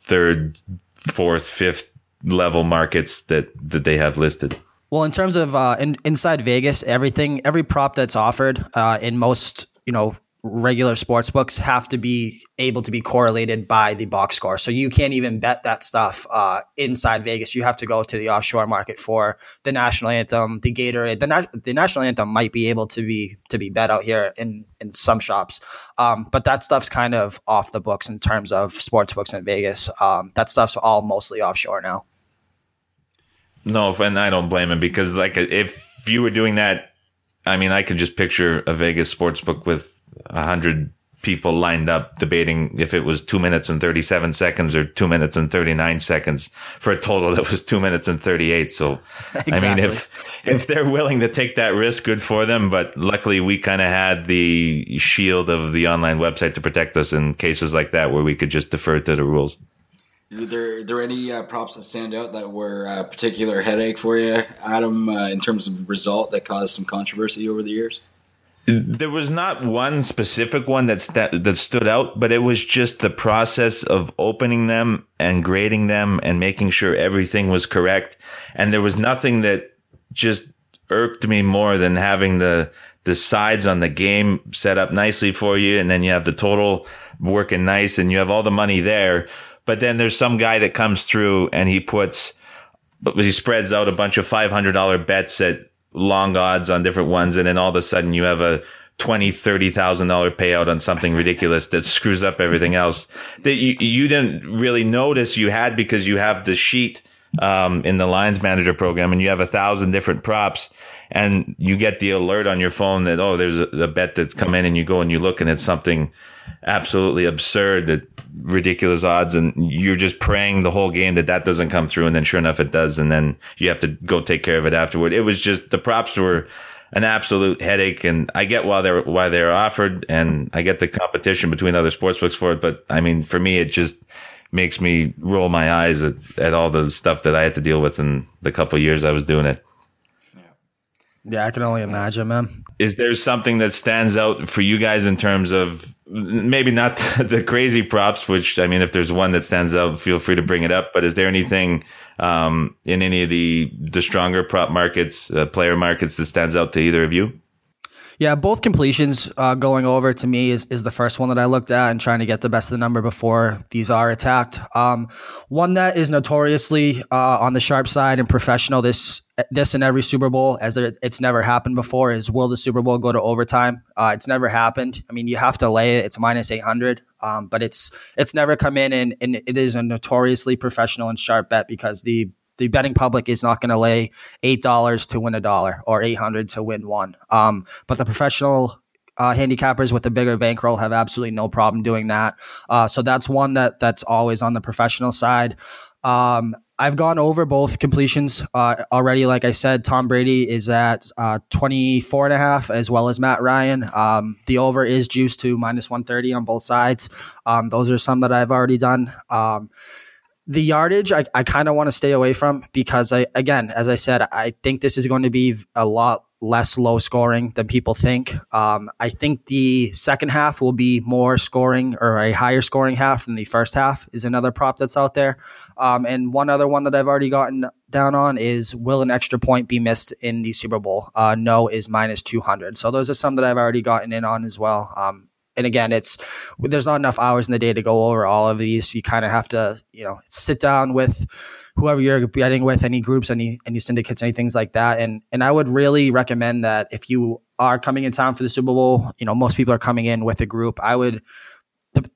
third, fourth, fifth level markets that, that they have listed. Well, in terms of uh, in, inside Vegas, everything, every prop that's offered uh, in most, you know, regular sports books have to be able to be correlated by the box score. So you can't even bet that stuff uh, inside Vegas. You have to go to the offshore market for the national anthem, the Gatorade. The, the national anthem might be able to be to be bet out here in in some shops, um, but that stuff's kind of off the books in terms of sports books in Vegas. Um, that stuff's all mostly offshore now. No, and I don't blame him because like if you were doing that, I mean, I could just picture a Vegas sports book with a hundred people lined up debating if it was two minutes and 37 seconds or two minutes and 39 seconds for a total that was two minutes and 38. So, exactly. I mean, if, if they're willing to take that risk, good for them. But luckily we kind of had the shield of the online website to protect us in cases like that where we could just defer to the rules. Are there, are there any uh, props that stand out that were a particular headache for you, Adam, uh, in terms of result that caused some controversy over the years? There was not one specific one that st- that stood out, but it was just the process of opening them and grading them and making sure everything was correct. And there was nothing that just irked me more than having the the sides on the game set up nicely for you, and then you have the total working nice, and you have all the money there. But then there's some guy that comes through and he puts he spreads out a bunch of five hundred dollar bets at long odds on different ones, and then all of a sudden you have a twenty, thirty thousand dollar payout on something ridiculous that screws up everything else that you you didn't really notice you had because you have the sheet um, in the lines manager program and you have a thousand different props and you get the alert on your phone that oh there's a, a bet that's come in and you go and you look and it's something absolutely absurd that ridiculous odds and you're just praying the whole game that that doesn't come through and then sure enough it does and then you have to go take care of it afterward. It was just the props were an absolute headache and i get why they're why they're offered and i get the competition between other sportsbooks for it but i mean for me it just makes me roll my eyes at, at all the stuff that i had to deal with in the couple years i was doing it yeah, I can only imagine, man. Is there something that stands out for you guys in terms of maybe not the crazy props, which I mean, if there's one that stands out, feel free to bring it up. But is there anything um, in any of the the stronger prop markets, uh, player markets, that stands out to either of you? Yeah, both completions uh, going over to me is, is the first one that I looked at and trying to get the best of the number before these are attacked. Um, one that is notoriously uh, on the sharp side and professional this this in every Super Bowl as it's never happened before is will the Super Bowl go to overtime? Uh, it's never happened. I mean, you have to lay it. It's minus eight hundred, um, but it's it's never come in and, and it is a notoriously professional and sharp bet because the the betting public is not going to lay eight dollars to win a dollar or eight hundred to win one. Um, but the professional uh, handicappers with a bigger bankroll have absolutely no problem doing that. Uh, so that's one that that's always on the professional side. Um, I've gone over both completions uh, already. Like I said, Tom Brady is at uh, 24 and a half as well as Matt Ryan. Um, the over is juiced to minus 130 on both sides. Um, those are some that I've already done. Um, the yardage I, I kind of want to stay away from because I again as I said I think this is going to be a lot less low scoring than people think. Um, I think the second half will be more scoring or a higher scoring half than the first half is another prop that's out there. Um, and one other one that I've already gotten down on is will an extra point be missed in the Super Bowl? Uh, no is minus 200. So those are some that I've already gotten in on as well. Um, and again, it's there's not enough hours in the day to go over all of these. You kind of have to, you know, sit down with whoever you're betting with, any groups, any any syndicates, any things like that. And and I would really recommend that if you are coming in town for the Super Bowl, you know, most people are coming in with a group. I would.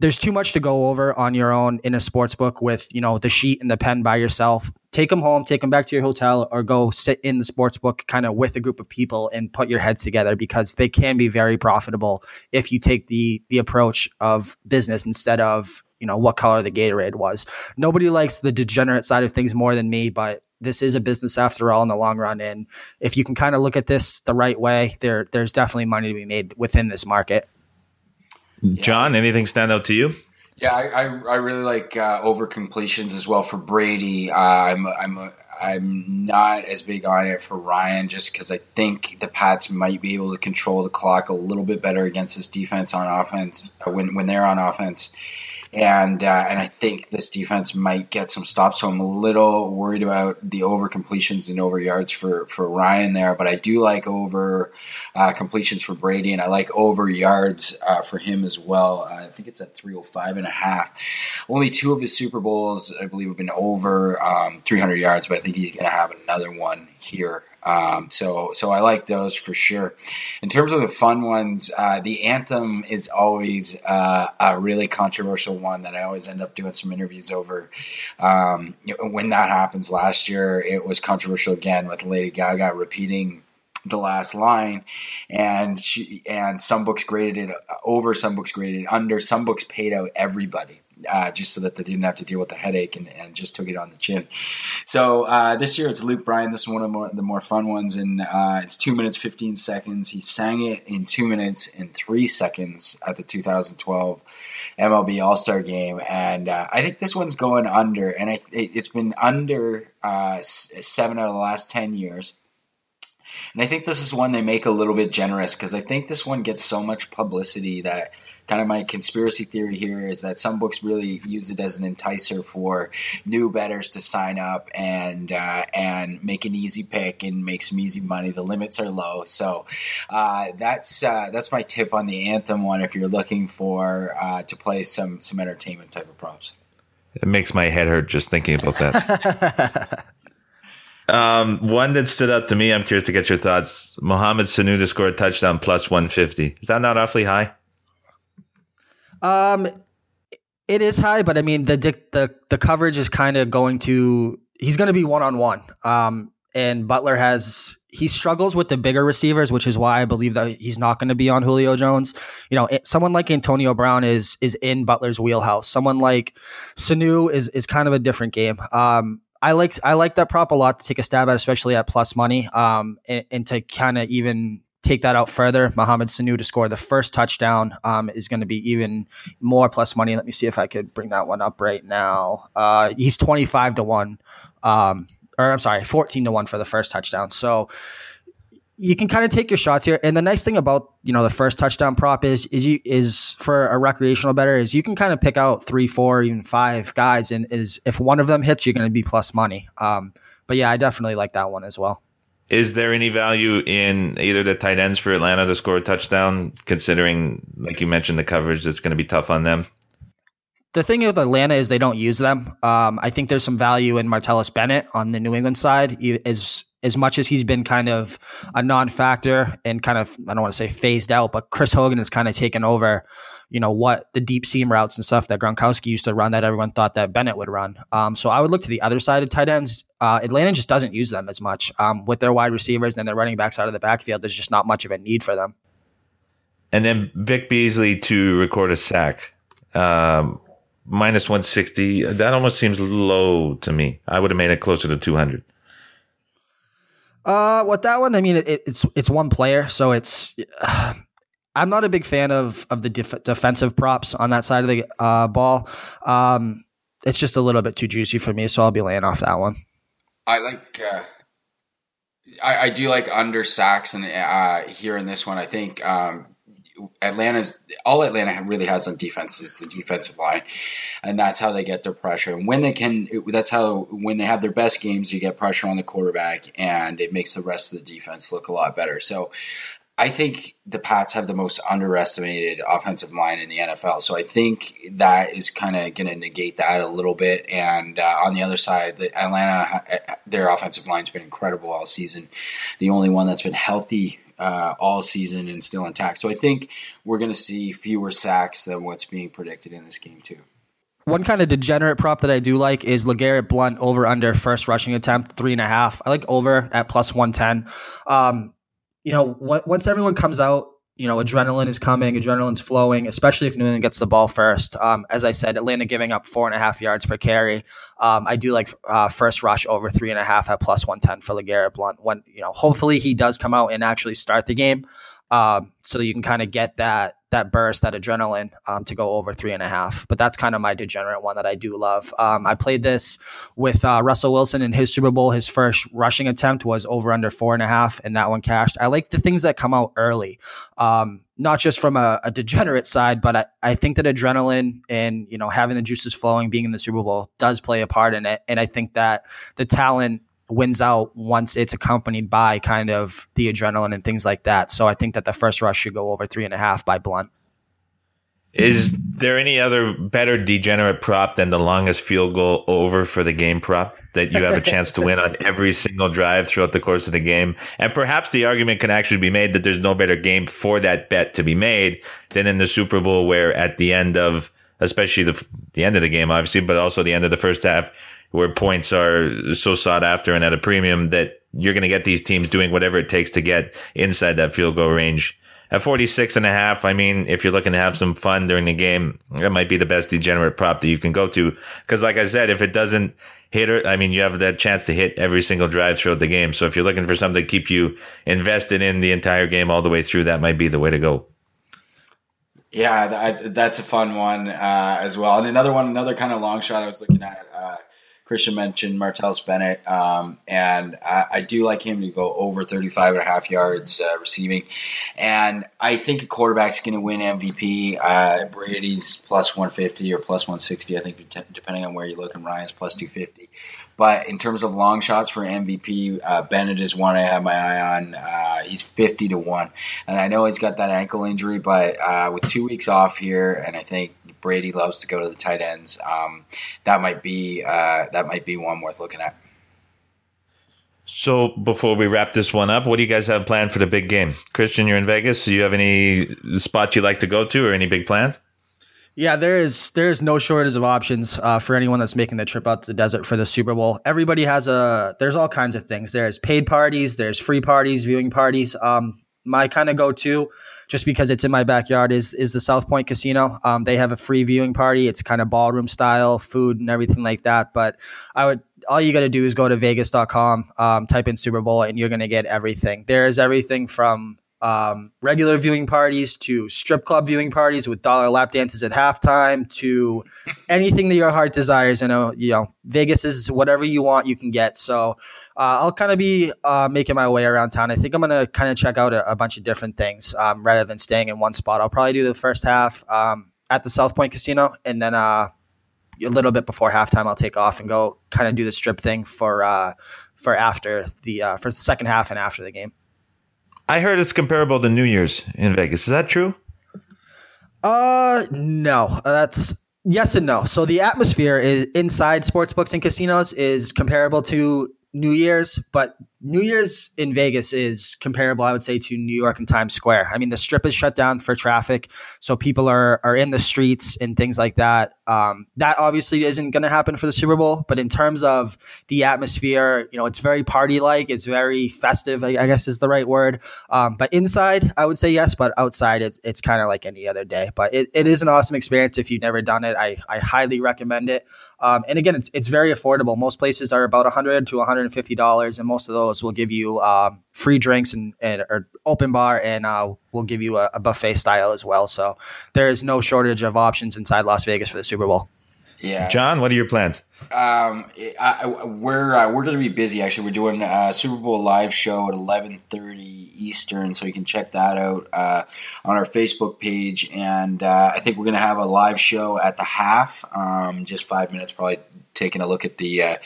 There's too much to go over on your own in a sports book with you know the sheet and the pen by yourself take them home, take them back to your hotel, or go sit in the sports book kind of with a group of people and put your heads together because they can be very profitable if you take the the approach of business instead of you know what color the Gatorade was. Nobody likes the degenerate side of things more than me, but this is a business after all in the long run. And if you can kind of look at this the right way, there there's definitely money to be made within this market. Jon, anything stand out to you? Yeah, I, I, I really like uh, over completions as well for Brady. Uh, I'm I'm I'm not as big on it for Ryan just because I think the Pats might be able to control the clock a little bit better against this defense on offense uh, when when they're on offense and uh, and I think this defense might get some stops. So I'm a little worried about the over completions and over yards for for Ryan there, but I do like over uh, completions for Brady, and I like over yards uh, for him as well. I think it's at 305 and a half. Only two of his Super Bowls, I believe, have been over um, 300 yards, but I think he's going to have another one here um, so so I like those for sure. In terms of the fun ones, uh, the anthem is always uh, a really controversial one that I always end up doing some interviews over. Um, when that happens last year, it was controversial again with Lady Gaga repeating the last line and she and some books graded it over some books graded it under some books paid out everybody uh, just so that they didn't have to deal with the headache and, and just took it on the chin. So uh, this year it's Luke Bryan. This is one of more, the more fun ones, and uh, it's two minutes fifteen seconds. He sang it in two minutes and three seconds at the 2012 MLB All Star Game, and uh, I think this one's going under, and I, it, has been under uh, seven out of the last ten years. And I think this is one they make a little bit generous because I think this one gets so much publicity that kind of my conspiracy theory here is that some books really use it as an enticer for new bettors to sign up and uh, and make an easy pick and make some easy money. The limits are low, so uh, that's uh, that's my tip on the anthem one. If you're looking for uh, to play some some entertainment type of props, it makes my head hurt just thinking about that. Um, one that stood out to me, I'm curious to get your thoughts. Mohamed Sanu to score a touchdown plus 150. Is that not awfully high? Um, it is high, but I mean the the the coverage is kind of going to he's going to be one on one. Um, and Butler has he struggles with the bigger receivers, which is why I believe that he's not going to be on Julio Jones. You know, it, someone like Antonio Brown is is in Butler's wheelhouse. Someone like Sanu is is kind of a different game. Um, I like I like that prop a lot to take a stab at, especially at plus money. Um, and, and to kind of even take that out further, Mohamed Sanu to score the first touchdown um, is going to be even more plus money. Let me see if I could bring that one up right now. Uh, he's 25 to 1, um, or I'm sorry, 14 to 1 for the first touchdown. So you can kind of take your shots here. And the nice thing about, you know, the first touchdown prop is, is you, is for a recreational bettor is you can kind of pick out three, four, even five guys. And is if one of them hits, you're going to be plus money. Um, but yeah, I definitely like that one as well. Is there any value in either the tight ends for Atlanta to score a touchdown, considering, like you mentioned, the coverage that's going to be tough on them? The thing with Atlanta is they don't use them. Um, I think there's some value in Martellus Bennett on the New England side. As as much as he's been kind of a non-factor and kind of I don't want to say phased out, but Chris Hogan has kind of taken over you know what the deep seam routes and stuff that Gronkowski used to run that everyone thought that Bennett would run. Um, so I would look to the other side of tight ends. Uh, Atlanta just doesn't use them as much um, with their wide receivers and their running backs out of the backfield. There's just not much of a need for them. And then Vic Beasley to record a sack, um, minus 160. That almost seems low to me. I would have made it closer to 200. Uh, with that one, I mean, it, it's it's one player, so it's uh, I'm not a big fan of of the def- defensive props on that side of the uh, ball. Um, it's just a little bit too juicy for me, so I'll be laying off that one. I like. Uh, I, I, do like under sacks, and uh, here in this one, I think um, Atlanta's all Atlanta really has on defense is the defensive line, and that's how they get their pressure. And when they can, that's how when they have their best games, you get pressure on the quarterback, and it makes the rest of the defense look a lot better. So, I think the Pats have the most underestimated offensive line in the NFL. So I think that is kind of going to negate that a little bit. And uh, on the other side, the Atlanta, uh, their offensive line's been incredible all season. The only one that's been healthy uh, all season and still intact. So I think we're going to see fewer sacks than what's being predicted in this game too. one kind of degenerate prop that I do like is LeGarrette Blunt over under first rushing attempt, three and a half. I like over at plus 110. Um, you know, once everyone comes out, you know, adrenaline is coming, adrenaline's flowing, especially if New England gets the ball first. Um, as I said, Atlanta giving up four and a half yards per carry. Um, I do like uh, first rush over three and a half at plus 110 for LeGarrette Blunt. When, you know, hopefully he does come out and actually start the game. Um, so you can kind of get that that burst, that adrenaline um, to go over three and a half. But that's kind of my degenerate one that I do love. Um, I played this with uh, Russell Wilson in his Super Bowl. His first rushing attempt was over under four and a half, and that one cashed. I like the things that come out early, um, not just from a, a degenerate side, but I, I think that adrenaline and you know having the juices flowing, being in the Super Bowl, does play a part in it. And I think that the talent wins out once it's accompanied by kind of the adrenaline and things like that. So I think that the first rush should go over three and a half by Blunt. Is there any other better degenerate prop than the longest field goal over for the game prop that you have a chance to win on every single drive throughout the course of the game? And perhaps the argument can actually be made that there's no better game for that bet to be made than in the Super Bowl, where at the end of, especially the the end of the game, obviously, but also the end of the first half, where points are so sought after and at a premium that you're going to get these teams doing whatever it takes to get inside that field goal range. At 46 and a half, I mean, if you're looking to have some fun during the game, that might be the best degenerate prop that you can go to. Cause like I said, if it doesn't hit it, I mean, you have that chance to hit every single drive throughout the game. So if you're looking for something to keep you invested in the entire game all the way through, that might be the way to go. Yeah, that, that's a fun one uh, as well. And another one, another kind of long shot I was looking at. Uh, Christian mentioned Martellus Bennett, um, and I, I, do like him to go over 35 and a half yards uh, receiving. And I think a quarterback's going to win MVP. Uh, Brady's plus 150 or plus 160, I think, depending on where you look, and Ryan's plus 250. But in terms of long shots for MVP, uh, Bennett is one I have my eye on. Uh, he's 50 to 1. And I know he's got that ankle injury, but uh, with two weeks off here, and I think Brady loves to go to the tight ends, um, that might be uh, that might be one worth looking at. So before we wrap this one up, what do you guys have planned for the big game? Christian, you're in Vegas. Do you have any spots you like to go to or any big plans? Yeah, there is there is no shortage of options uh, for anyone that's making the trip out to the desert for the Super Bowl. Everybody has a there's all kinds of things. There's paid parties, there's free parties, viewing parties. Um, my kind of go to, just because it's in my backyard, is is the South Point Casino. Um, they have a free viewing party. It's kind of ballroom style, food and everything like that. But I would all you got to do is go to Vegas.com, um, type in Super Bowl, and you're to get everything. There is everything from um, regular viewing parties to strip club viewing parties with dollar lap dances at halftime to anything that your heart desires. You know, you know, Vegas is whatever you want, you can get. So uh, I'll kind of be uh, making my way around town. I think I'm gonna kind of check out a, a, bunch of different things um, rather than staying in one spot. I'll probably do the first half um, at the South Point Casino, and then uh, a little bit before halftime, I'll take off and go kind of do the strip thing for uh, for after the uh, for the second half and after the game. I heard it's comparable to New Year's in Vegas. Is that true? Uh, no. That's yes and no. So the atmosphere is inside sports books and casinos is comparable to New Year's, but New Year's in Vegas is comparable, I would say, to New York and Times Square. I mean, the strip is shut down for traffic, so people are are in the streets and things like that. Um, that obviously isn't going to happen for the Super Bowl, but in terms of the atmosphere, you know, it's very party like, it's very festive. I, I, guess is the right word. Um, but inside, I would say yes, but outside, it's it's kind of like any other day. But it, it is an awesome experience if you've never done it. I I highly recommend it. Um, and again, it's, it's very affordable. Most places are about 100 to 150 dollars, and most of those will give you um, free drinks and, and or open bar, and uh, we'll give you a, a buffet style as well. So there is no shortage of options inside Las Vegas for the Super Bowl. Yeah, Jon, what are your plans? Um, I, I, we're uh, we're going to be busy. Actually, we're doing a Super Bowl live show at eleven thirty Eastern, so you can check that out uh, on our Facebook page. And uh, I think we're going to have a live show at the half, um, just five minutes, probably taking a look at the uh,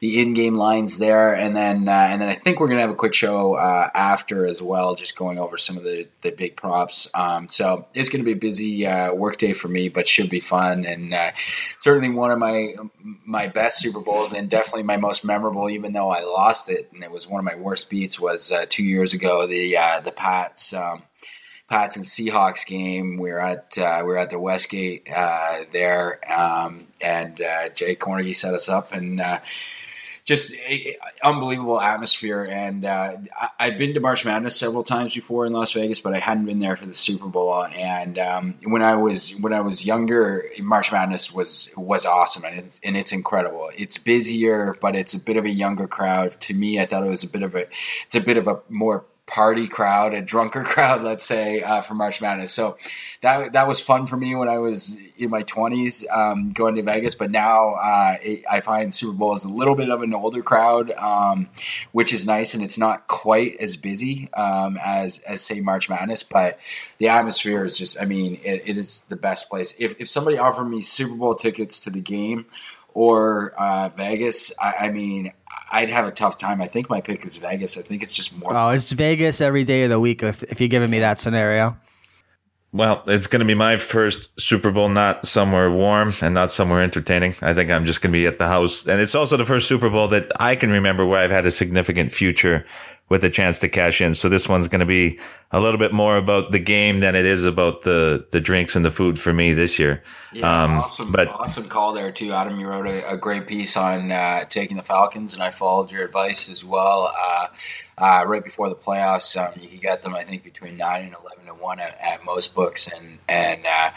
the in game lines there, and then uh, and then I think we're gonna have a quick show uh, after as well, just going over some of the the big props. Um, so it's gonna be a busy work day for me, but should be fun and certainly one of my my best Super Bowls and definitely my most memorable, even though I lost it and it was one of my worst beats. Was uh, two years ago the the Pats. Um, Pats and Seahawks game. We are at uh, we are at the Westgate uh, there, um, and uh, Jay Kornegay set us up, and uh, just a, unbelievable atmosphere. And uh, I, have been to March Madness several times before in Las Vegas, but I hadn't been there for the Super Bowl. And um, when I was when I was younger, March Madness was was awesome, and it's, and it's incredible. It's busier, but it's a bit of a younger crowd. To me, I thought it was a bit of a it's a bit of a more party crowd, a drunker crowd, let's say, uh, for March Madness. So that that was fun for me when I was in my twenties um, going to Vegas. But now uh, it, I find Super Bowl is a little bit of an older crowd, um, which is nice, and it's not quite as busy um, as as say March Madness. But the atmosphere is just, I mean, it, it is the best place. If if somebody offered me Super Bowl tickets to the game or uh, Vegas, I, I mean. I'd have a tough time. I think my pick is Vegas. I think it's just more. Oh, it's Vegas every day of the week. If if you're giving me that scenario. Well, it's going to be my first Super Bowl, not somewhere warm and not somewhere entertaining. I think I'm just going to be at the house. And it's also the first Super Bowl that I can remember where I've had a significant future with a chance to cash in. So this one's going to be a little bit more about the game than it is about the, the drinks and the food for me this year. Yeah, um, awesome, but, awesome call there too, Adam. You wrote a, a great piece on uh, taking the Falcons, and I followed your advice as well. Uh, uh, right before the playoffs, um, you could get them, I think, between nine and eleven to one at, at most books, and and uh,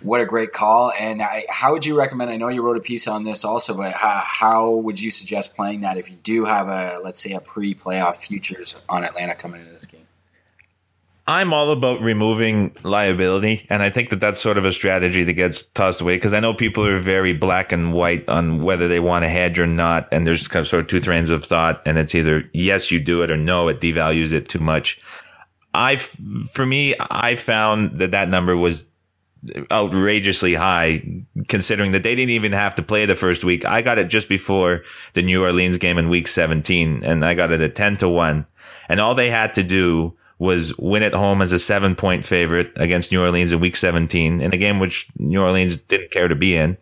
what a great call! And I, how would you recommend? I know you wrote a piece on this also, but how, how would you suggest playing that if you do have a let's say a pre-playoff futures on Atlanta coming into this game? I'm all about removing liability, and I think that that's sort of a strategy that gets tossed away because I know people are very black and white on whether they want to hedge or not, and there's kind of sort of two trains of thought, and it's either yes, you do it, or no, it devalues it too much. I, for me, I found that that number was outrageously high considering that they didn't even have to play the first week. I got it just before the New Orleans game in week 17 and I got it at 10 to 1 and all they had to do was win at home as a seven point favorite against New Orleans in week 17 in a game which New Orleans didn't care to be in.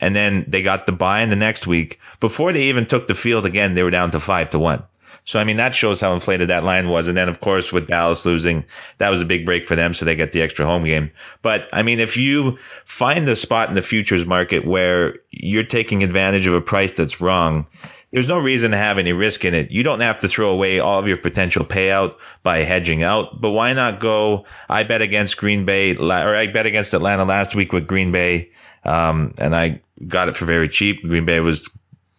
And then they got the bye in the next week. Before they even took the field again, they were down to five to one. So, I mean, that shows how inflated that line was. And then, of course, with Dallas losing, that was a big break for them. So they get the extra home game. But I mean, if you find the spot in the futures market where you're taking advantage of a price that's wrong, there's no reason to have any risk in it. You don't have to throw away all of your potential payout by hedging out, but why not go? I bet against Green Bay, or I bet against Atlanta last week with Green Bay, um, and I got it for very cheap. Green Bay was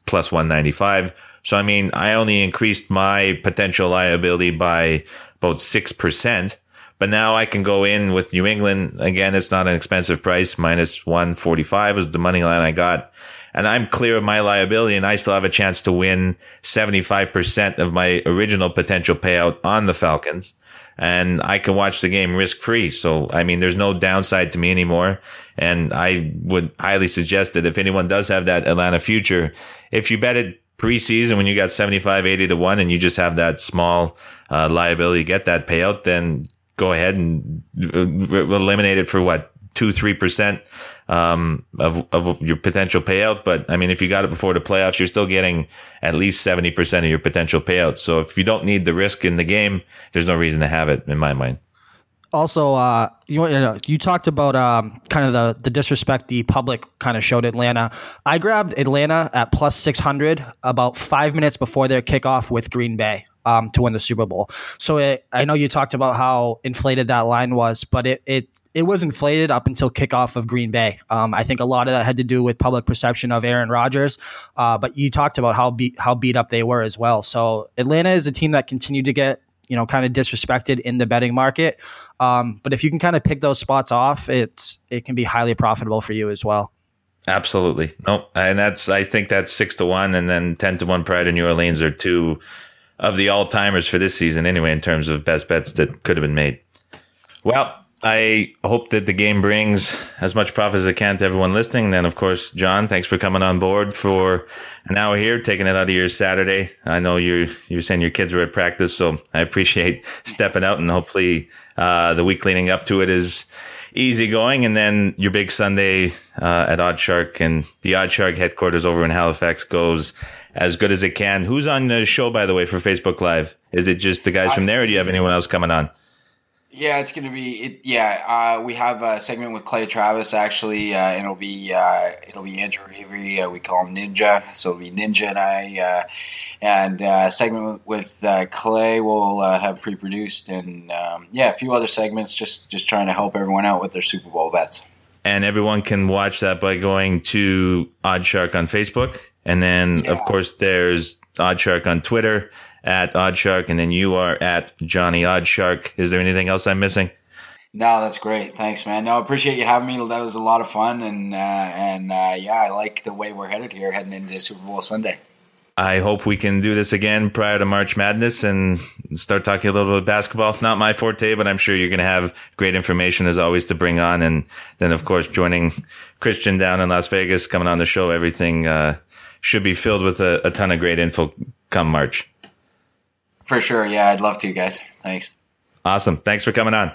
plus 195. So, I mean, I only increased my potential liability by about 6%. But now I can go in with New England. Again, it's not an expensive price. Minus 145 is the money line I got and I'm clear of my liability and I still have a chance to win 75% of my original potential payout on the Falcons. And I can watch the game risk free. So, I mean, there's no downside to me anymore. And I would highly suggest that if anyone does have that Atlanta future, if you bet it preseason when you got 75, 80 to one and you just have that small uh, liability get that payout, then go ahead and uh, eliminate it for what? Two, three percent um, of, of your potential payout. But I mean, if you got it before the playoffs, you're still getting at least 70% of your potential payout. So if you don't need the risk in the game, there's no reason to have it in my mind. Also, uh, you, you know, you talked about um, kind of the, the disrespect the public kind of showed Atlanta. I grabbed Atlanta at plus 600 about five minutes before their kickoff with Green Bay. Um, to win the Super Bowl. So it, I know you talked about how inflated that line was, but it, it it was inflated up until kickoff of Green Bay. Um, I think a lot of that had to do with public perception of Aaron Rodgers. Uh, but you talked about how beat how beat up they were as well. So Atlanta is a team that continued to get you know kind of disrespected in the betting market. Um, but if you can kind of pick those spots off, it's it can be highly profitable for you as well. Absolutely. Nope. And that's I think that's six to one, and then ten to one. Pride in New Orleans are two of the all timers for this season, anyway, in terms of best bets that could have been made. Well, I hope that the game brings as much profit as it can to everyone listening. And then, of course, Jon, thanks for coming on board for an hour here, taking it out of your Saturday. I know you're you're saying your kids were at practice, so I appreciate stepping out, and hopefully uh, the week leading up to it is easy going. And then your big Sunday uh, at OddsShark and the OddsShark headquarters over in Halifax goes as good as it can. Who's on the show, by the way, for Facebook Live? Is it just the guys from there, or do you have anyone else coming on? Yeah, it's gonna be it. Yeah, uh, we have a segment with Clay Travis actually, uh, and it'll be uh, it'll be Andrew Avery. Uh, we call him Ninja, so it'll be Ninja and I. Uh, and uh, segment with Clay will have pre-produced, and um, yeah, a few other segments. Just just trying to help everyone out with their Super Bowl bets. And everyone can watch that by going to OddsShark on Facebook, and then yeah. of course there's OddsShark on Twitter at OddsShark, and then you are at Johnny OddsShark. Is there anything else I'm missing? No, that's great. Thanks, man. No, I appreciate you having me. That was a lot of fun, and uh, and uh, yeah, I like the way we're headed here, heading into Super Bowl Sunday. I hope we can do this again prior to March Madness and start talking a little bit of basketball. Not my forte, but I'm sure you're going to have great information as always to bring on. And then, of course, joining Christian down in Las Vegas, coming on the show, everything uh, should be filled with a, a ton of great info come March. For sure. Yeah, I'd love to, guys. Thanks. Awesome. Thanks for coming on.